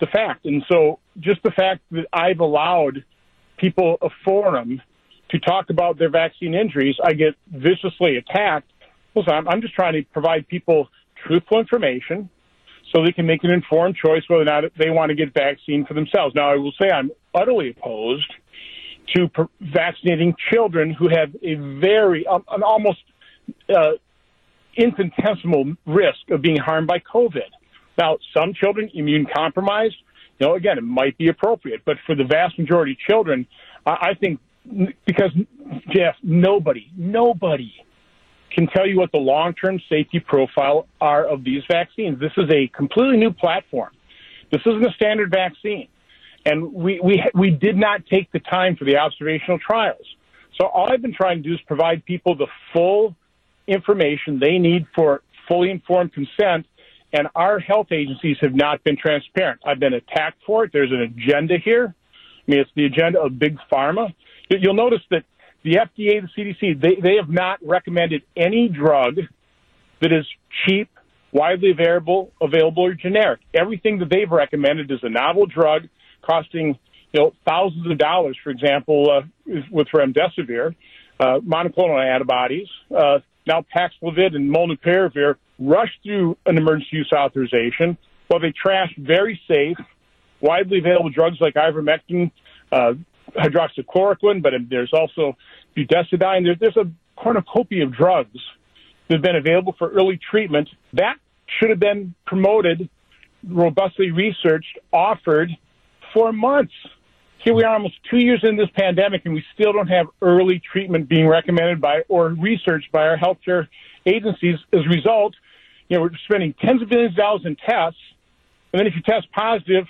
the fact. And so just the fact that I've allowed people a forum to talk about their vaccine injuries, I get viciously attacked. Listen, I'm, I'm just trying to provide people truthful information so they can make an informed choice whether or not they want to get vaccine for themselves. Now, I will say I'm utterly opposed to per- vaccinating children who have a very, um, an almost uh, infinitesimal risk of being harmed by COVID. Now, some children immune compromised, you know, again, it might be appropriate, but for the vast majority of children, I, I think because Jeff, nobody, nobody can tell you what the long-term safety profile are of these vaccines. This is a completely new platform. This isn't a standard vaccine, and we we we did not take the time for the observational trials. So all I've been trying to do is provide people the full information they need for fully informed consent. And our health agencies have not been transparent. I've been attacked for it. There's an agenda here. I mean, it's the agenda of big pharma. You'll notice that the FDA, the CDC, they, they have not recommended any drug that is cheap, widely available, available or generic. Everything that they've recommended is a novel drug costing you know thousands of dollars. For example, uh, with remdesivir, uh, monoclonal antibodies, uh, now Paxlovid and molnupiravir rushed through an emergency use authorization while they trashed very safe, widely available drugs like ivermectin, uh, hydroxychloroquine, but there's also budesonide. There's, there's a cornucopia of drugs that have been available for early treatment. That should have been promoted, robustly researched, offered for months. Here we are almost two years in this pandemic, and we still don't have early treatment being recommended by or researched by our healthcare agencies. As a result, you know, we're spending tens of billions of dollars in tests, and then if you test positive,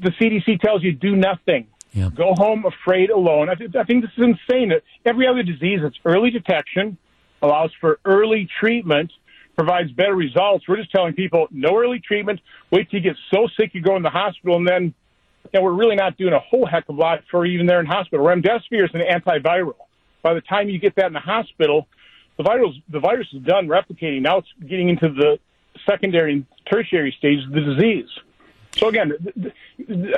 the CDC tells you do nothing. Yeah. Go home afraid alone. I, th- I think this is insane. Every other disease, it's early detection, allows for early treatment, provides better results. We're just telling people no early treatment. Wait till you get so sick you go in the hospital, and then know, we're really not doing a whole heck of a lot for even there in hospital. Remdesivir is an antiviral. By the time you get that in the hospital, the virus the virus is done replicating. Now it's getting into the secondary and tertiary stages of the disease. So again,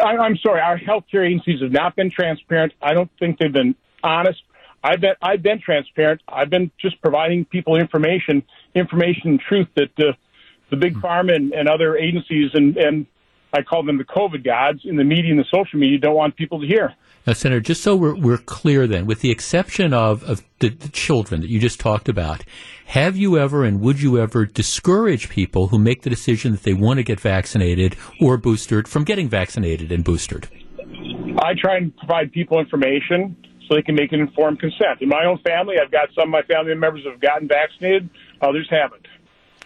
I'm sorry, our healthcare agencies have not been transparent. I don't think they've been honest. I've been I've been transparent. I've been just providing people information, information and truth that uh, the big pharma and, and other agencies and and I call them the COVID gods in the media and the social media don't want people to hear. Now, Senator, just so we're, we're clear then, with the exception of, of the, the, children that you just talked about, have you ever and would you ever discourage people who make the decision that they want to get vaccinated or boosted from getting vaccinated and boosted? I try and provide people information so they can make an informed consent. In my own family, I've got some of my family members who have gotten vaccinated, others haven't.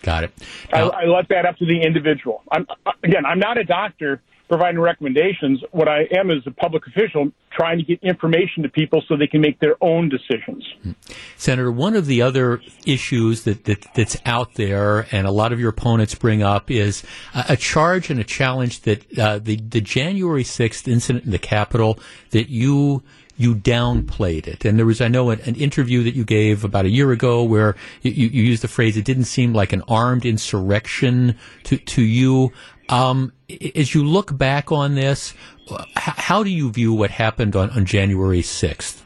Got it. Now, I, I let that up to the individual. I'm, again, I'm not a doctor providing recommendations. What I am is a public official trying to get information to people so they can make their own decisions. Senator, one of the other issues that, that that's out there, and a lot of your opponents bring up, is a, a charge and a challenge that uh, the the January sixth incident in the Capitol that you you downplayed it. And there was, I know, an, an, interview that you gave about a year ago where you, you, used the phrase, it didn't seem like an armed insurrection to, to you. Um, as you look back on this, how do you view what happened on, on January 6th?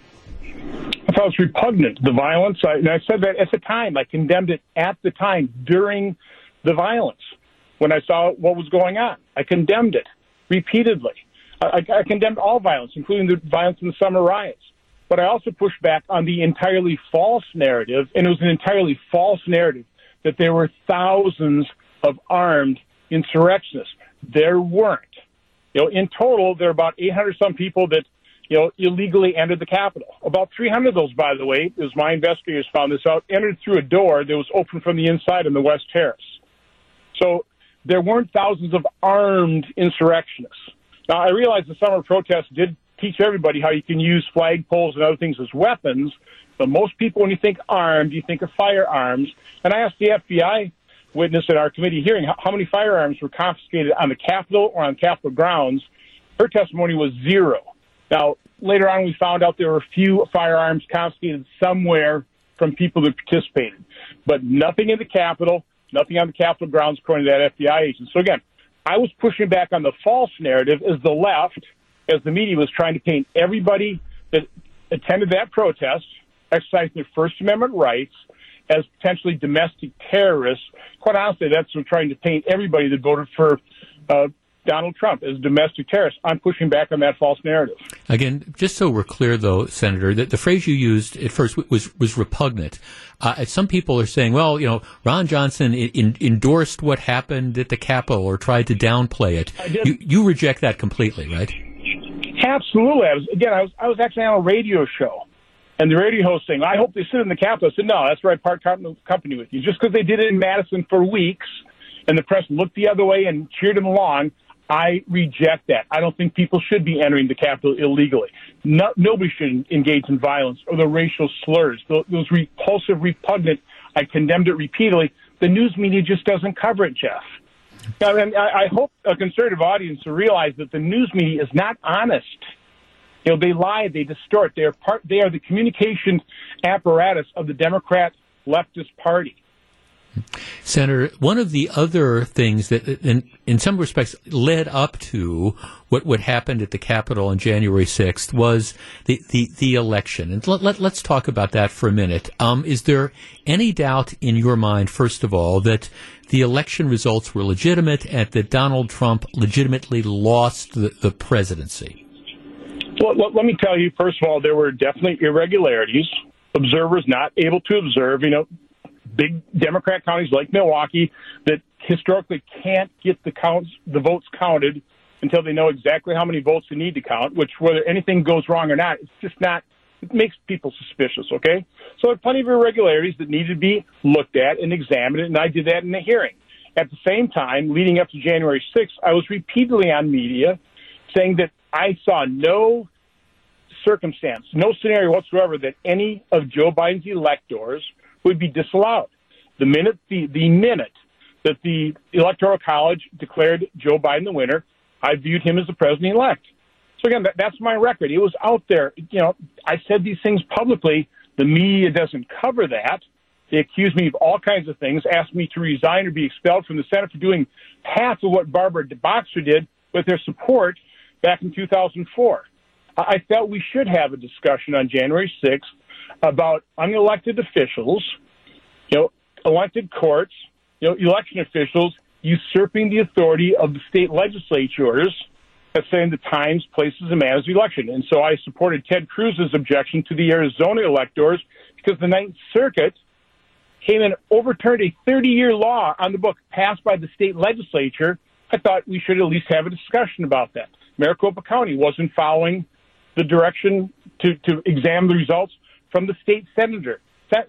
I thought it was repugnant, the violence. I, and I said that at the time. I condemned it at the time during the violence when I saw what was going on. I condemned it repeatedly. I, I condemned all violence, including the violence in the summer riots. But I also pushed back on the entirely false narrative, and it was an entirely false narrative that there were thousands of armed insurrectionists. There weren't. You know, in total, there are about 800 some people that, you know, illegally entered the Capitol. About 300 of those, by the way, as my investigators found this out, entered through a door that was open from the inside in the West Terrace. So there weren't thousands of armed insurrectionists. Now, I realize the summer protests did teach everybody how you can use flagpoles and other things as weapons, but most people, when you think armed, you think of firearms. And I asked the FBI witness at our committee hearing how, many firearms were confiscated on the Capitol or on Capitol grounds. Her testimony was zero. Now, later on, we found out there were a few firearms confiscated somewhere from people that participated, but nothing in the Capitol, nothing on the Capitol grounds, according to that FBI agent. So again, I was pushing back on the false narrative as the left, as the media was trying to paint everybody that attended that protest, exercising their First Amendment rights, as potentially domestic terrorists. Quite honestly, that's what trying to paint everybody that voted for uh, Donald Trump as a domestic terrorist. I'm pushing back on that false narrative. Again, just so we're clear, though, Senator, that the phrase you used at first was was repugnant. Uh, some people are saying, well, you know, Ron Johnson in, endorsed what happened at the Capitol or tried to downplay it. You, you reject that completely, right? Absolutely. I was, again, I was I was actually on a radio show, and the radio host saying, "I hope they sit in the Capitol." I said, "No, that's where I part company with you." Just because they did it in Madison for weeks, and the press looked the other way and cheered them along, I reject that. I don't think people should be entering the Capitol illegally. No, nobody should engage in violence or the racial slurs, those, repulsive, repugnant. I condemned it repeatedly. The news media just doesn't cover it, Jeff. And I, I hope a conservative audience will realize that the news media is not honest. You know, they lie, they distort. They are part. They are the communication apparatus of the Democrat leftist party. Senator, one of the other things that, in, in some respects, led up to what, what happened at the Capitol on January 6th was the, the, the election. And let, let, us talk about that for a minute. Um, is there any doubt in your mind, first of all, that the election results were legitimate and that Donald Trump legitimately lost the, the presidency? Well, let me tell you, first of all, there were definitely irregularities. Observers not able to observe. You know, big Democrat counties like Milwaukee that historically can't get the counts, the votes counted until they know exactly how many votes they need to count. Which, whether anything goes wrong or not, it's just not. It makes people suspicious. Okay, so there are plenty of irregularities that need to be looked at and examined, and I did that in the hearing. At the same time, leading up to January 6th, I was repeatedly on media saying that I saw no circumstance, no scenario whatsoever that any of Joe Biden's electors would be disallowed. The minute the, the minute that the Electoral College declared Joe Biden the winner, I viewed him as the president elect. So again, that, that's my record. It was out there. You know, I said these things publicly. The media doesn't cover that. They accuse me of all kinds of things, asked me to resign or be expelled from the Senate for doing half of what Barbara Boxer did with their support back in 2004. I felt we should have a discussion on January 6th about unelected officials, you know, elected courts, you know, election officials usurping the authority of the state legislatures that's saying the times, places, and manners of the election. And so I supported Ted Cruz's objection to the Arizona electors because the Ninth Circuit came and overturned a 30 year law on the book passed by the state legislature. I thought we should at least have a discussion about that. Maricopa County wasn't following the direction to, to examine the results from the state senator,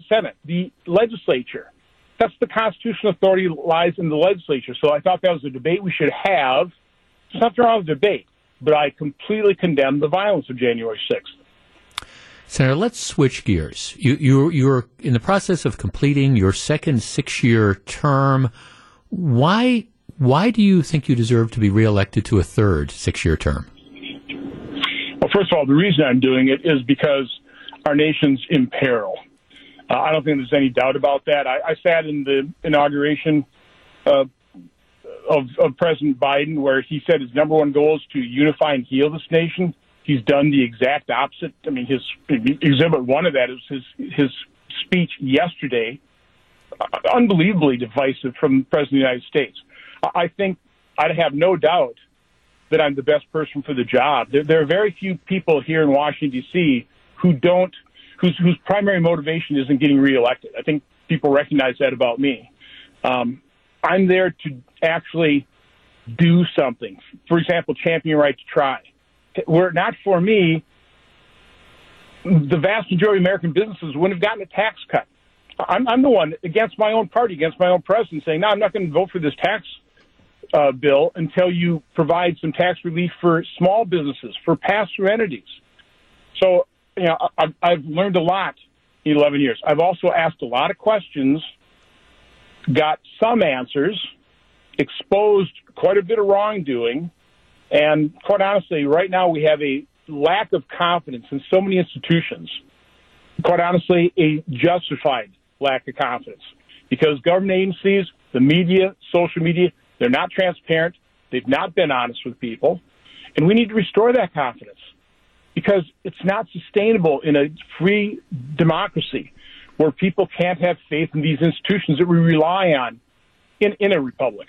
Senate, the legislature. That's the constitutional authority lies in the legislature. So I thought that was a debate we should have. There's nothing wrong with debate, but I completely condemn the violence of January 6th. Senator, let's switch gears. You, you're, you're in the process of completing your second six-year term. Why, why do you think you deserve to be reelected to a third six-year term? Well, first of all, the reason I'm doing it is because our nation's in peril. Uh, I don't think there's any doubt about that. I, I sat in the inauguration uh, of, of President Biden, where he said his number one goal is to unify and heal this nation. He's done the exact opposite. I mean, his exhibit one of that is his his speech yesterday, uh, unbelievably divisive from the President of the United States. I think I'd have no doubt that I'm the best person for the job. There, there are very few people here in Washington D.C. who don't, whose whose primary motivation isn't getting reelected. I think people recognize that about me. Um, I'm there to actually do something. For example, champion right to try. Were it not for me, the vast majority of American businesses wouldn't have gotten a tax cut. I'm, I'm the one against my own party, against my own president, saying, "No, I'm not going to vote for this tax uh, bill until you provide some tax relief for small businesses, for pass-through entities. So, you know, I've, I've learned a lot in 11 years. I've also asked a lot of questions, got some answers, exposed quite a bit of wrongdoing, and quite honestly, right now we have a lack of confidence in so many institutions. Quite honestly, a justified lack of confidence because government agencies, the media, social media, they're not transparent. They've not been honest with people. And we need to restore that confidence because it's not sustainable in a free democracy where people can't have faith in these institutions that we rely on in, in a republic.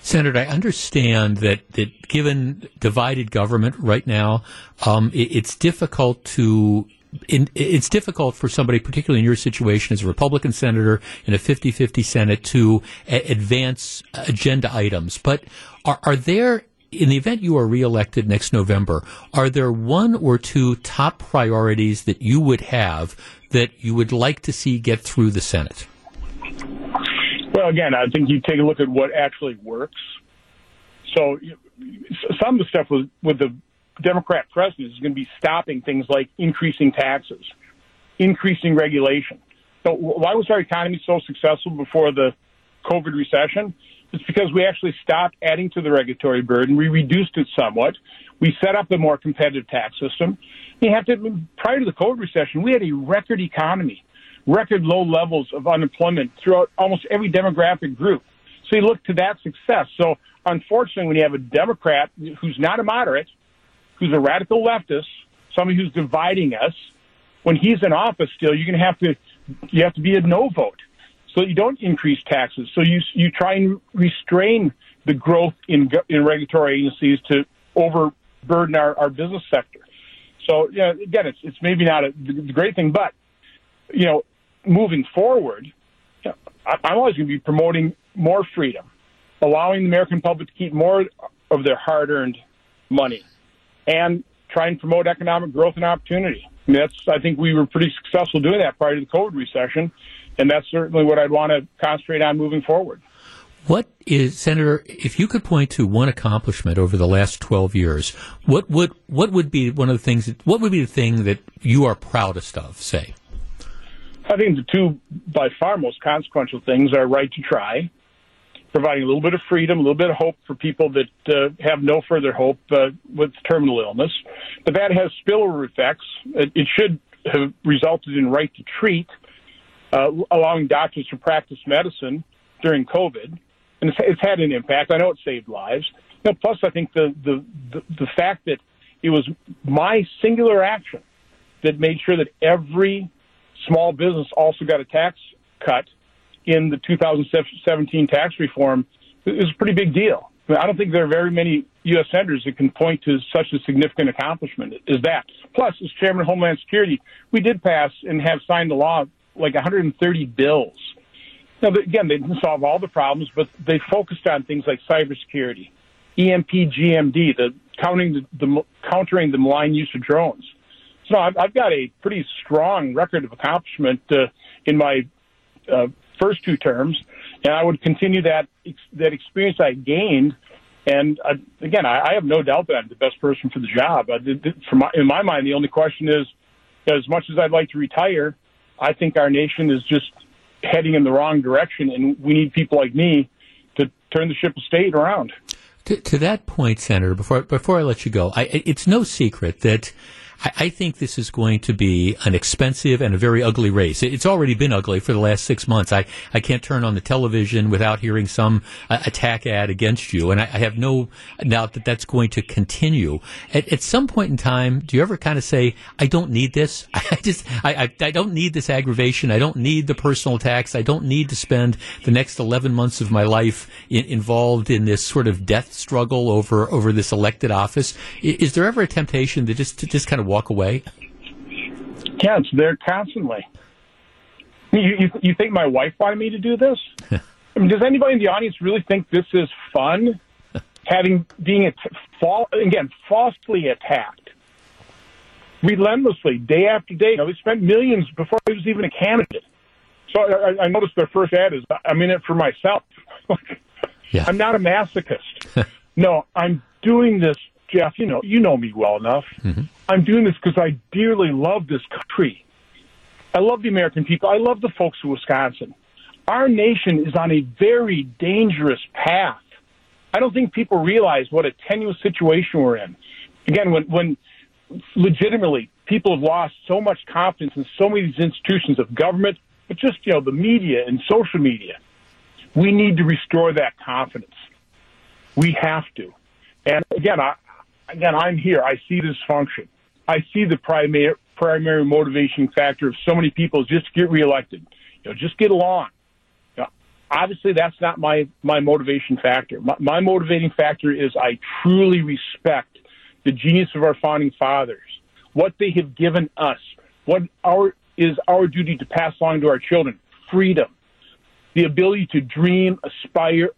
Senator, I understand that, that given divided government right now, um, it, it's difficult to in, it's difficult for somebody, particularly in your situation as a Republican senator in a 50-50 Senate, to a- advance agenda items. But are, are there, in the event you are reelected next November, are there one or two top priorities that you would have that you would like to see get through the Senate? Well, again, I think you take a look at what actually works. So some of the stuff with, with the Democrat president is going to be stopping things like increasing taxes, increasing regulation. So why was our economy so successful before the COVID recession? It's because we actually stopped adding to the regulatory burden. We reduced it somewhat. We set up a more competitive tax system. You have to, prior to the COVID recession, we had a record economy, record low levels of unemployment throughout almost every demographic group. So you look to that success. So unfortunately, when you have a Democrat who's not a moderate, who's a radical leftist, somebody who's dividing us, when he's in office still, you're going to have to, you have to be a no vote. So you don't increase taxes. So you, you try and restrain the growth in, in regulatory agencies to overburden our, our business sector. So, yeah, again, it's, it's maybe not a, great thing, but, you know, moving forward, you know, I, I'm always going to be promoting more freedom, allowing the American public to keep more of their hard earned money and try and promote economic growth and opportunity. I mean, that's, I think we were pretty successful doing that prior to the COVID recession, and that's certainly what I'd want to concentrate on moving forward. What is, Senator, if you could point to one accomplishment over the last 12 years, what would, what would be one of the things, that, what would be the thing that you are proudest of, say? I think the two by far most consequential things are right to try, providing a little bit of freedom, a little bit of hope for people that uh, have no further hope uh, with terminal illness. But that has spillover effects. It, it should have resulted in right to treat, uh, allowing doctors to practice medicine during COVID, and it's, it's had an impact. I know it saved lives. You know, plus, I think the, the the the fact that it was my singular action that made sure that every small business also got a tax cut in the 2017 tax reform is a pretty big deal. I, mean, I don't think there are very many U.S. senators that can point to such a significant accomplishment as that. Plus, as chairman of Homeland Security, we did pass and have signed the law like 130 bills. Now, again, they didn't solve all the problems, but they focused on things like cybersecurity, EMP, GMD, the counting the, the countering the malign use of drones. So I've, I've got a pretty strong record of accomplishment uh, in my uh, first two terms, and I would continue that that experience I gained. And uh, again, I, I have no doubt that I'm the best person for the job. My, in my mind, the only question is, as much as I'd like to retire, I think our nation is just heading in the wrong direction, and we need people like me to turn the ship of state around. To, to that point, Senator, before before I let you go, I, it's no secret that I, I think this is going to be an expensive and a very ugly race. It, it's already been ugly for the last six months. I, I can't turn on the television without hearing some uh, attack ad against you, and I, I have no doubt that that's going to continue. At, at some point in time, do you ever kind of say, "I don't need this. I just I, I, don't need this aggravation. I don't need the personal attacks. I don't need to spend the next eleven months of my life in, involved in this sort of death struggle over over this elected office." Is, is there ever a temptation to just to just kind of walk away? Yeah, it's there constantly. You, you, you think my wife wanted me to do this? I mean, does anybody in the audience really think this is fun? Having being at, fall, again falsely attacked, relentlessly, day after day. You know, they spent millions before I was even a candidate. So I, I noticed their first ad is, "I'm in it for myself." yeah. I'm not a masochist. no, I'm doing this, Jeff. You know, you know me well enough. Mm-hmm. I'm doing this because I dearly love this country. I love the American people. I love the folks of Wisconsin. Our nation is on a very dangerous path. I don't think people realize what a tenuous situation we're in. Again, when, when legitimately people have lost so much confidence in so many of these institutions of government, but just, you know, the media and social media, we need to restore that confidence. We have to. And again, I, again, I'm here. I see this function. I see the primary primary motivation factor of so many people is just get reelected. You know, just get along. Obviously that's not my my motivation factor. My, my motivating factor is I truly respect the genius of our founding fathers, what they have given us, what our is our duty to pass along to our children: freedom, the ability to dream, aspire,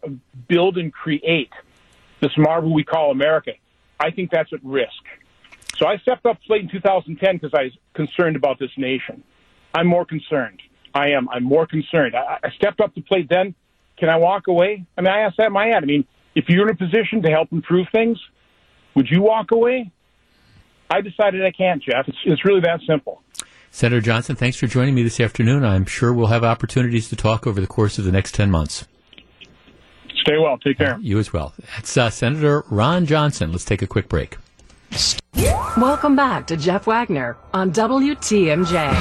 build, and create this marvel we call America. I think that's at risk. So I stepped up late in 2010 because I was concerned about this nation. I'm more concerned. I am. I'm more concerned. I, I stepped up the plate then. Can I walk away? I mean, I asked that in my head. I mean, if you're in a position to help improve things, would you walk away? I decided I can't, Jeff. It's, it's really that simple. Senator Johnson, thanks for joining me this afternoon. I'm sure we'll have opportunities to talk over the course of the next 10 months. Stay well. Take care. You as well. That's uh, Senator Ron Johnson. Let's take a quick break. Welcome back to Jeff Wagner on WTMJ.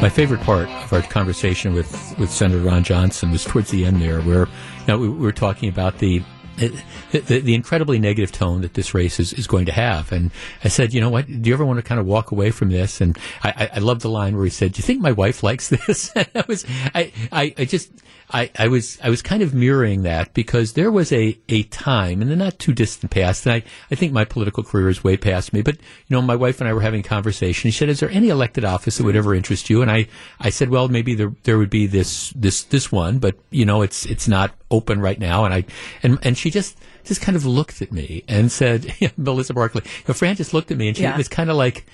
My favorite part of our conversation with, with Senator Ron Johnson was towards the end there, where you know, we, we were talking about the the, the, incredibly negative tone that this race is, is going to have. And I said, you know what? Do you ever want to kind of walk away from this? And I, I, I love the line where he said, "Do you think my wife likes this?" I was, I, I, I just. I, I was I was kind of mirroring that because there was a, a time in the not too distant past, and I, I think my political career is way past me, but you know, my wife and I were having a conversation. She said, Is there any elected office that would ever interest you? And I, I said, Well, maybe there there would be this this this one, but you know, it's it's not open right now and I and and she just just kind of looked at me and said, Melissa Barkley, you know, Fran just looked at me and she Yeah. was kind of like,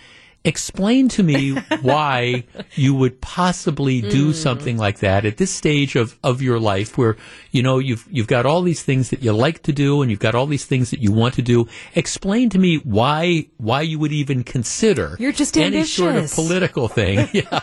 explain to me why you would possibly do Mm. something like that at this stage of, of your life where, you know, you've, you've got all these things that you like to do and you've got all these things that you want to do. Explain to me why, why you would even consider You're just any sort of political thing. yeah.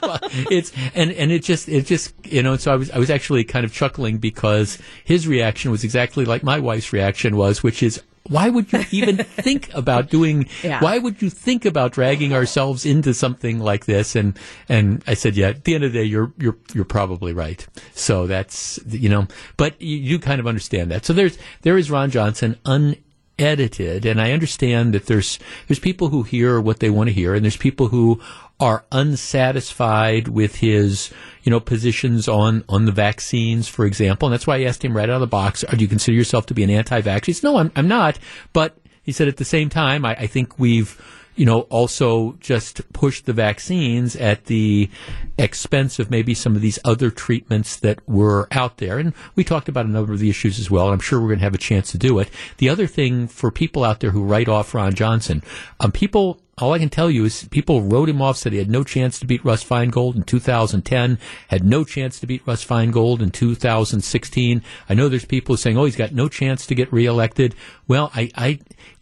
It's, and, and it just, it just, you know, so I was, I was actually kind of chuckling because his reaction was exactly like my wife's reaction was, which is, why would you even think about doing Yeah. why would you think about dragging ourselves into something like this? And and I said yeah at the end of the day you're you're you're probably right. So that's you know but you, you kind of understand that. So there's there is Ron Johnson unedited. And I understand that there's there's people who hear what they want to hear and there's people who are unsatisfied with his, you know, positions on, on the vaccines, for example. And that's why I asked him right out of the box, do you consider yourself to be an anti-vax? He said, no, I'm, I'm not. But he said at the same time, I, I think we've, you know, also just pushed the vaccines at the expense of maybe some of these other treatments that were out there. And we talked about a number of the issues as well, and I'm sure we're going to have a chance to do it. The other thing for people out there who write off Ron Johnson, um, people all I can tell you is people wrote him off, said he had no chance to beat Russ Feingold in 2010, had no chance to beat Russ Feingold in 2016. I know there's people saying, oh, he's got no chance to get reelected. Well, I, I,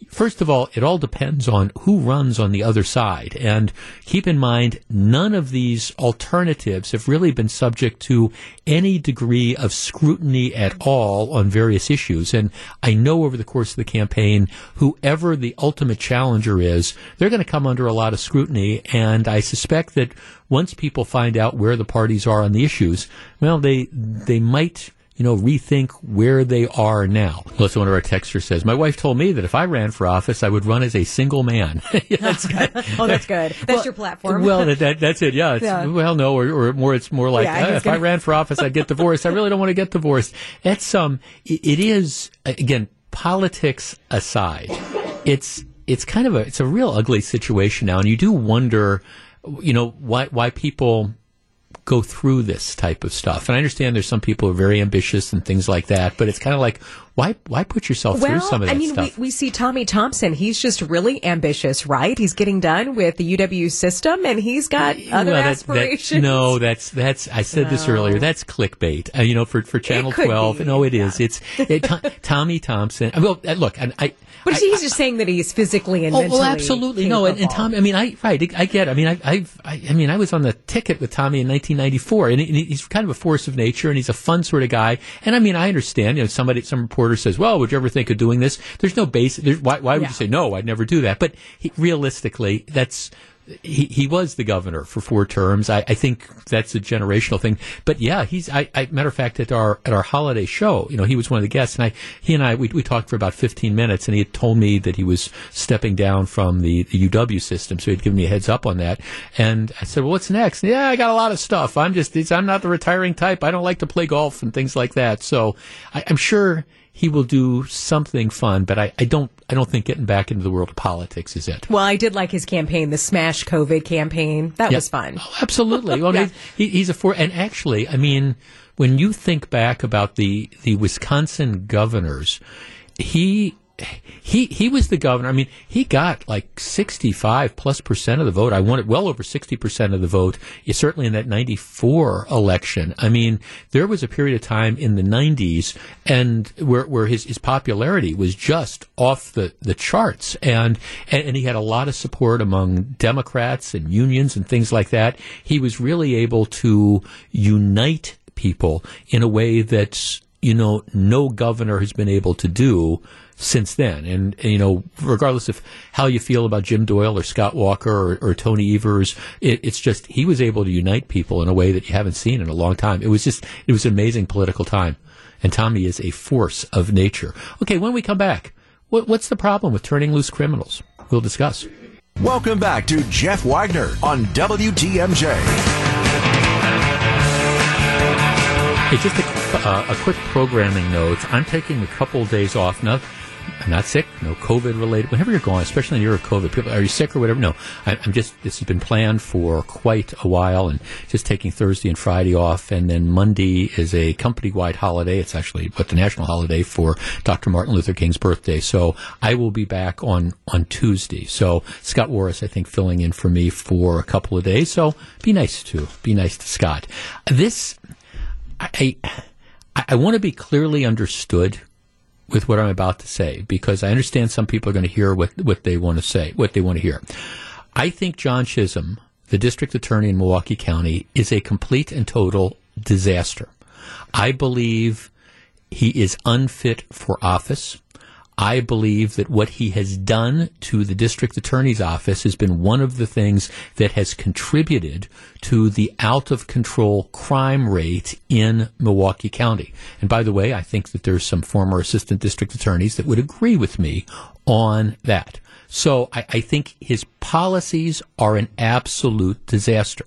first of all, it all depends on who runs on the other side. And keep in mind, none of these alternatives have really been subject to any degree of scrutiny at all on various issues. And I know over the course of the campaign, whoever the ultimate challenger is, they're going to come under a lot of scrutiny. And I suspect that once people find out where the parties are on the issues, well, they, they might you know, rethink where they are now. Listen, one of our texters says, My wife told me that if I ran for office, I would run as a single man. Yeah, that's good. oh, that's good. That's your platform. Well, that, that, that's it. Yeah. It's, Yeah. Well, no, or, or more, it's more like, Yeah, "Ah, if I gonna- ran for office, I'd get divorced. I really don't want to get divorced. That's, um, it, it is, again, politics aside, it's, it's kind of a, it's a real ugly situation now. And you do wonder, you know, why, why people, go through this type of stuff. And I understand there's some people who are very ambitious and things like that, but it's kind of like, why, why put yourself through well, some of that I mean, stuff? we, we see Tommy Thompson. He's just really ambitious, right? He's getting done with the UW system, and he's got other Well, that- that- aspirations. no, that's that's. I said this earlier. That's clickbait. Uh, you know, for for Channel Twelve. be, No, it is. It's it, To- Tommy Thompson. Well, uh, look, and I. But he's just saying that he's physically and Oh, mentally. well, absolutely. No, and, and. Tommy, I mean, I, right, I get, it. I mean, I, I've, I, I mean, I was on the ticket with Tommy in 1994 and, he- and he's kind of a force of nature and he's a fun sort of guy. And I mean, I understand, you know, somebody, some reporter says, well, would you ever think of doing this? There's no base, there's, why, why would Yeah. you say, no, I'd never do that? But he, realistically, that's, he, he was the governor for four terms. I, I think that's a generational thing. But yeah, he's, I, I, matter of fact, at our, at our holiday show, you know, he was one of the guests and I, he and I, we, we talked for about 15 minutes and he had told me that he was stepping down from the, the UW system. So he'd given me a heads up on that. And I said, well, what's next? Yeah, I got a lot of stuff. I'm just, I'm not the retiring type. I don't like to play golf and things like that. So I, I'm sure he will do something fun, but I, I don't I don't think getting back into the world of politics is it. Well, I did like his campaign, the Smash COVID campaign. That Yeah. was fun. Oh, absolutely. Well, he, he's a for, and actually, I mean, when you think back about the the Wisconsin governors, he. He he was the governor. I mean, he got like sixty five plus percent of the vote. I won it well over sixty percent of the vote. Certainly in that ninety four election. I mean, there was a period of time in the nineties and where where his, his popularity was just off the, the charts, and, and and he had a lot of support among Democrats and unions and things like that. He was really able to unite people in a way that you know no governor has been able to do since then. And, and, you know, regardless of how you feel about Jim Doyle or Scott Walker or, or Tony Evers, it, it's just he was able to unite people in a way that you haven't seen in a long time. It was just it was an amazing political time. And Tommy is a force of nature. Okay, when we come back, what, what's the problem with turning loose criminals? We'll discuss. Welcome back to Jeff Wagner on WTMJ. Hey, just a, uh, a quick programming note. I'm taking a couple days off. No, I'm not sick. No COVID related. Whenever you're gone, especially in the year of COVID, people are you sick or whatever? No, I, I'm just. This has been planned for quite a while, and just taking Thursday and Friday off, and then Monday is a company-wide holiday. It's actually what the national holiday for Dr. Martin Luther King's birthday. So I will be back on on Tuesday. So Scott Warris, I think, filling in for me for a couple of days. So be nice to be nice to Scott. This I, I, I want to be clearly understood with what I'm about to say because I understand some people are going to hear what, what they want to say, what they want to hear. I think John Chisholm, the district attorney in Milwaukee County, is a complete and total disaster. I believe he is unfit for office. I believe that what he has done to the district attorney's office has been one of the things that has contributed to the out of control crime rate in Milwaukee County. And by the way, I think that there's some former assistant district attorneys that would agree with me on that. So I, I think his policies are an absolute disaster.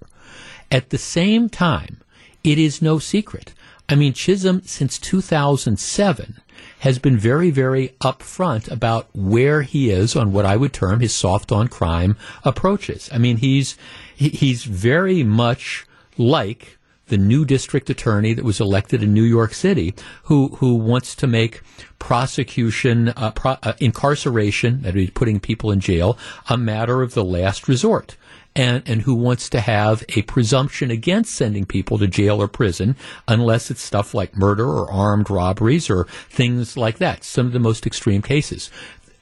At the same time, it is no secret. I mean, Chisholm, since 2007, has been very, very upfront about where he is on what I would term his soft on crime approaches. I mean, he's, he's very much like the new district attorney that was elected in New York City, who who wants to make prosecution, uh, pro- uh, incarceration, that is putting people in jail, a matter of the last resort. And, and who wants to have a presumption against sending people to jail or prison unless it's stuff like murder or armed robberies or things like that. Some of the most extreme cases.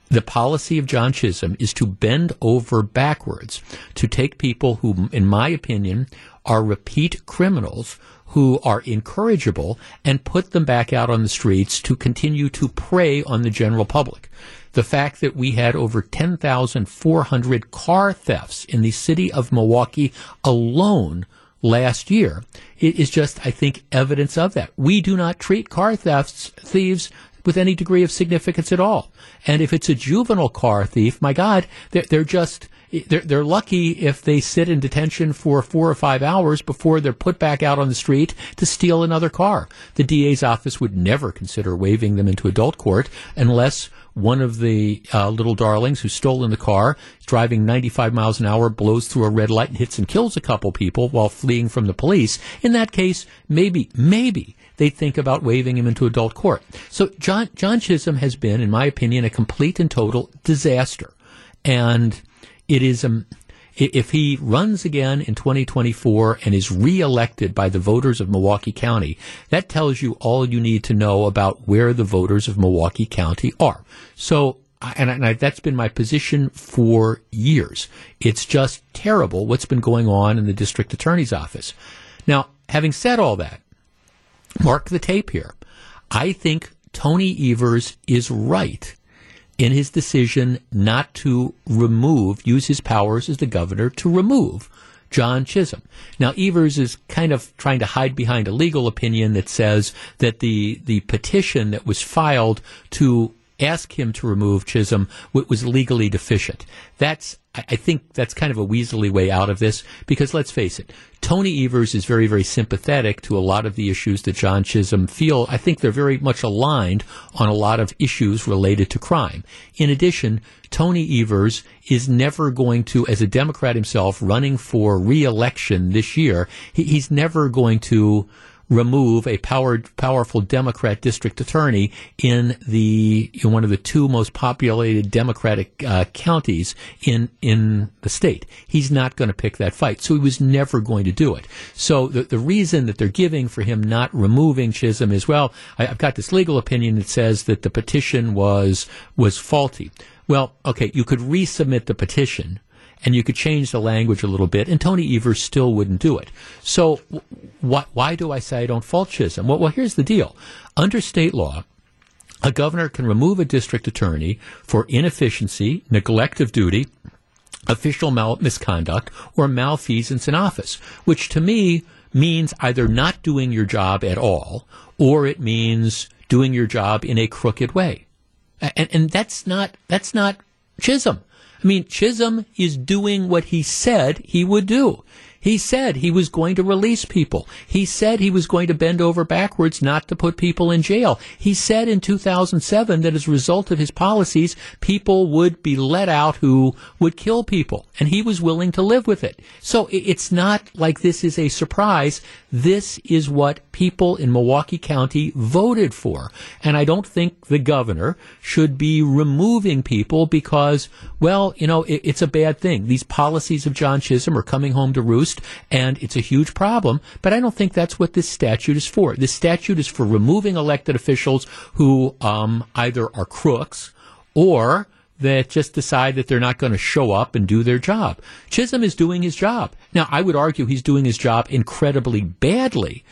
The policy of John Chisholm is to bend over backwards to take people who, in my opinion, are repeat criminals who are incorrigible and put them back out on the streets to continue to prey on the general public. The fact that we had over 10,400 car thefts in the city of Milwaukee alone last year i- is just, I think, evidence of that. We do not treat car thefts, thieves, with any degree of significance at all. And if it's a juvenile car thief, my God, they're, they're just, they're, they're lucky if they sit in detention for four or five hours before they're put back out on the street to steal another car. The DA's office would never consider waiving them into adult court unless one of the uh, little darlings who's stolen the car, driving 95 miles an hour, blows through a red light and hits and kills a couple people while fleeing from the police. In that case, maybe, maybe they'd think about waiving him into adult court. So John, John Chisholm has been, in my opinion, a complete and total disaster. And it is, um, if he runs again in 2024 and is reelected by the voters of Milwaukee County, that tells you all you need to know about where the voters of Milwaukee County are. So, and, I- and I, that's been my position for years. It's just terrible what's been going on in the district attorney's office. Now, having said all that, mark the tape here. I think Tony Evers is right in his decision not to remove, use his powers as the governor to remove John Chisholm. Now, Evers is kind of trying to hide behind a legal opinion that says that the, the petition that was filed to ask him to remove Chisholm what was legally deficient. That's, I think that's kind of a weaselly way out of this because let's face it, Tony Evers is very, very sympathetic to a lot of the issues that John Chisholm feel. I think they're very much aligned on a lot of issues related to crime. In addition, Tony Evers is never going to, as a Democrat himself, running for reelection this year, he, he's never going to remove a powered, powerful Democrat district attorney in the in one of the two most populated Democratic uh, counties in in the state. He's not going to pick that fight, so he was never going to do it. So the the reason that they're giving for him not removing Chisholm is well, I, I've got this legal opinion that says that the petition was was faulty. Well, okay, you could resubmit the petition and you could change the language a little bit, and Tony Evers still wouldn't do it. So, wh- why do I say I don't fault Chisholm? Well, well, here's the deal. Under state law, a governor can remove a district attorney for inefficiency, neglect of duty, official mal- misconduct, or malfeasance in office, which to me means either not doing your job at all, or it means doing your job in a crooked way. And, and that's not, that's not Chisholm. I mean, Chisholm is doing what he said he would do. He said he was going to release people. He said he was going to bend over backwards not to put people in jail. He said in 2007 that as a result of his policies, people would be let out who would kill people. And he was willing to live with it. So it's not like this is a surprise. This is what people in Milwaukee County voted for. And I don't think the governor should be removing people because, well, you know, it, it's a bad thing. These policies of John Chisholm are coming home to roost and it's a huge problem. But I don't think that's what this statute is for. This statute is for removing elected officials who um, either are crooks or that just decide that they're not going to show up and do their job. Chisholm is doing his job. Now, I would argue he's doing his job incredibly badly.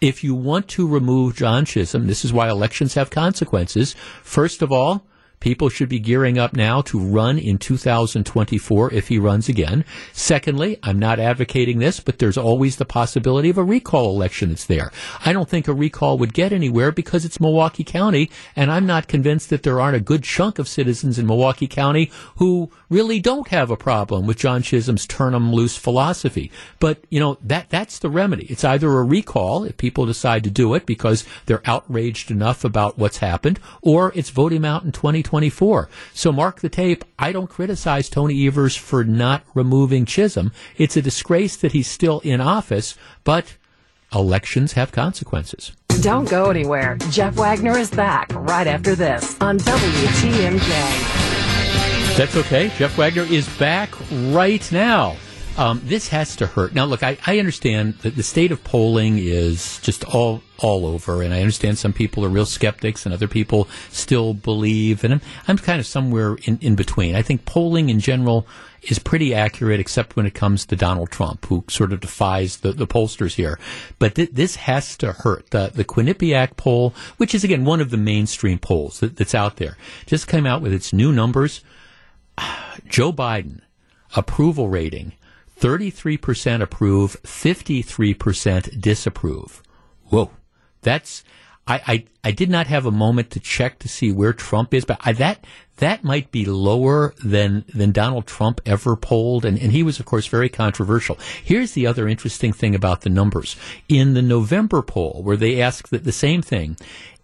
If you want to remove John Chisholm, this is why elections have consequences. First of all, People should be gearing up now to run in 2024 if he runs again. Secondly, I'm not advocating this, but there's always the possibility of a recall election that's there. I don't think a recall would get anywhere because it's Milwaukee County, and I'm not convinced that there aren't a good chunk of citizens in Milwaukee County who really don't have a problem with John Chisholm's turn 'em loose philosophy. But, you know, that, that's the remedy. It's either a recall if people decide to do it because they're outraged enough about what's happened, or it's vote him out in 2020 2024. So mark the tape. I don't criticize Tony Evers for not removing Chisholm. It's a disgrace that he's still in office, but elections have consequences. Don't go anywhere. Jeff Wagner is back right after this on WTMJ. That's okay. Jeff Wagner is back right now. Um, this has to hurt. Now, look, I, I understand that the state of polling is just all all over, and I understand some people are real skeptics, and other people still believe, and I'm I'm kind of somewhere in, in between. I think polling in general is pretty accurate, except when it comes to Donald Trump, who sort of defies the, the pollsters here. But th- this has to hurt. The, the Quinnipiac poll, which is again one of the mainstream polls that, that's out there, just came out with its new numbers. Joe Biden approval rating 33% approve, 53% disapprove. Whoa. That's, I, I, I did not have a moment to check to see where Trump is, but I, that, that might be lower than, than Donald Trump ever polled. And, and he was, of course, very controversial. Here's the other interesting thing about the numbers. In the November poll, where they asked the, the same thing,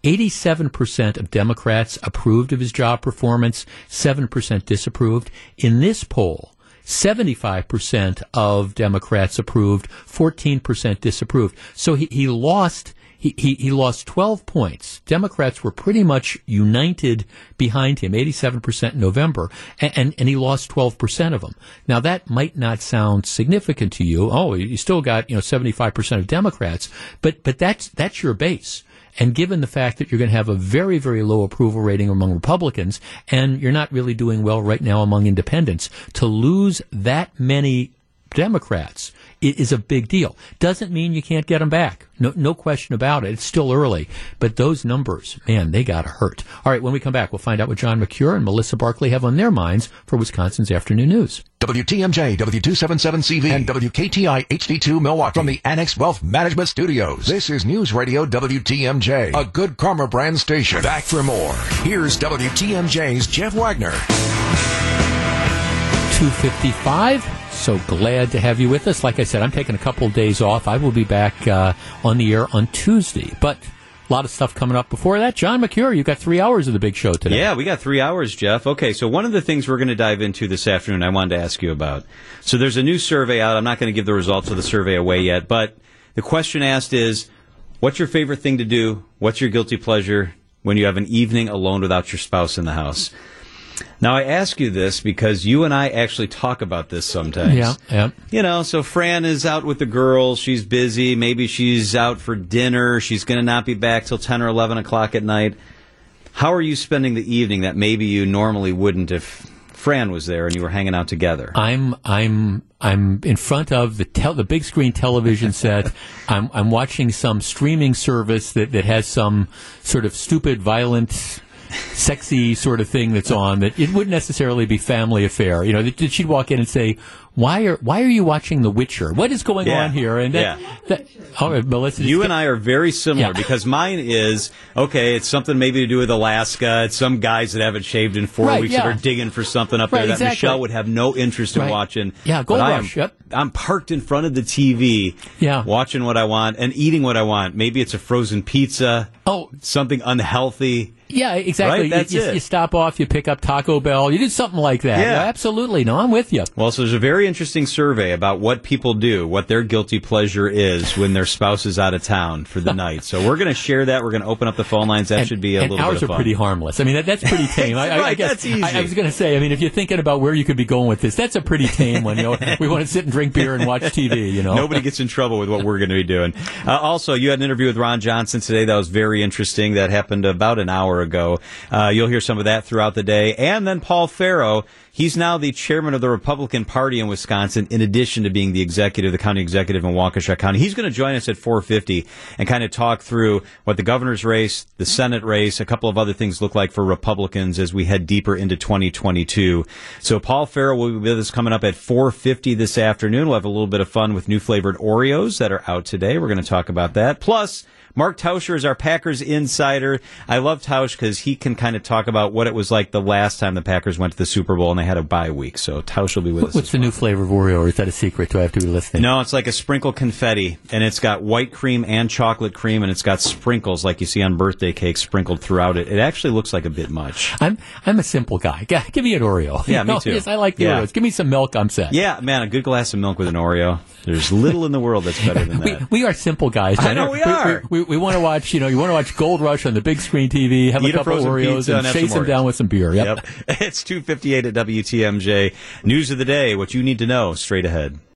87% of Democrats approved of his job performance, 7% disapproved. In this poll, 75% of Democrats approved, 14% disapproved. So he, he lost he, he, he lost 12 points. Democrats were pretty much united behind him, 87% in November, and, and, and, he lost 12% of them. Now that might not sound significant to you. Oh, you still got, you know, 75% of Democrats, but, but that's, that's your base. And given the fact that you're going to have a very, very low approval rating among Republicans, and you're not really doing well right now among independents, to lose that many Democrats it is a big deal. Doesn't mean you can't get them back. No, no question about it. It's still early, but those numbers, man, they got to hurt. All right, when we come back, we'll find out what John Mercure and Melissa Barclay have on their minds for Wisconsin's afternoon news. WTMJ, W277CV, and WKTI HD2 Milwaukee from the Annex Wealth Management Studios. This is News Radio WTMJ, a good karma brand station. Back for more. Here's WTMJ's Jeff Wagner. 255. So glad to have you with us. Like I said, I'm taking a couple of days off. I will be back uh, on the air on Tuesday. But a lot of stuff coming up before that. John Mercure, you got three hours of the big show today. Yeah, we got three hours, Jeff. Okay, so one of the things we're going to dive into this afternoon, I wanted to ask you about. So there's a new survey out. I'm not going to give the results of the survey away yet, but the question asked is, what's your favorite thing to do? What's your guilty pleasure when you have an evening alone without your spouse in the house? Now, I ask you this because you and I actually talk about this sometimes. Yeah, yeah. You know, so Fran is out with the girls. She's busy. Maybe she's out for dinner. She's going to not be back till 10 or 11 o'clock at night. How are you spending the evening that maybe you normally wouldn't if Fran was there and you were hanging out together? I'm I'm I'm in front of the tel- the big screen television set. I'm I'm watching some streaming service that, that has some sort of stupid, violent, sexy sort of thing that's on. That it wouldn't necessarily be family affair. You know, that she'd walk in and say, "Why are Why are you watching The Witcher? What is going Yeah. on here?" And that, Yeah. that all right, Melissa, You and I are very similar because mine is okay. It's something maybe to do with Alaska. It's some guys that haven't shaved in four Right, weeks yeah. that are digging for something up Right, there that exactly. Michelle would have no interest in Right. watching. Yeah, Gold But I am- Rush, yep. I'm parked in front of the TV, Yeah. watching what I want and eating what I want. Maybe it's a frozen pizza. Oh, something unhealthy. Yeah, exactly. Right? You- That's you, it. you stop off, you pick up Taco Bell, you do something like that. Yeah. absolutely. No, I'm with you. Well, so there's a very interesting survey about what people do, what their guilty pleasure is when their spouse is out of town for the night. So we're going to share that. We're going to open up the phone lines. That and, should be a little ours bit of are fun. pretty harmless. I mean, that, that's pretty tame. I, I, I Right, guess that's easy. I, I was going to say. I mean, if you're thinking about where you could be going with this, that's a pretty tame one. You know, we want to sit and drink beer and watch TV. You know, Nobody gets in trouble with what we're going to be doing. Uh, also, you had an interview with Ron Johnson today that was very interesting. That happened about an hour ago. Uh, you'll hear some of that throughout the day. And then Paul Farrow, he's now the chairman of the Republican Party in Wisconsin, in addition to being the executive, the county executive in Waukesha County. He's going to join us at 450 and kind of talk through what the governor's race, the Senate race, a couple of other things look like for Republicans as we head deeper into 2022. So Paul Farrow will be with us coming up at 450 this afternoon. We'll have a little bit of fun with new flavored Oreos that are out today. We're going to talk about that. Plus, Mark Tauscher is our Packers insider. I love Tausch because he can kind of talk about what it was like the last time the Packers went to the Super Bowl and they had a bye week. So Tausch will be with us. what's the new flavor of Oreo? Or is that a secret? Do I have to be listening? No, it's like a sprinkle confetti, and it's got white cream and chocolate cream, and it's got sprinkles like you see on birthday cakes sprinkled throughout it. It actually looks like a bit much. I'm I'm a simple guy. Give me an Oreo. Yeah, You me too. Yes, I like the Yeah. Oreos. Give me some milk. I'm set. Yeah, man, a good glass of milk with an Oreo. There's little in the world that's better than that. We are simple guys. I know we are. We, we, want to watch. You know, you want to watch Gold Rush on the big screen TV. Have Eat a couple of Oreos and and chase them down with some beer. Yep. Yep. It's 258 at WTMJ. News of the day, what you need to know straight ahead.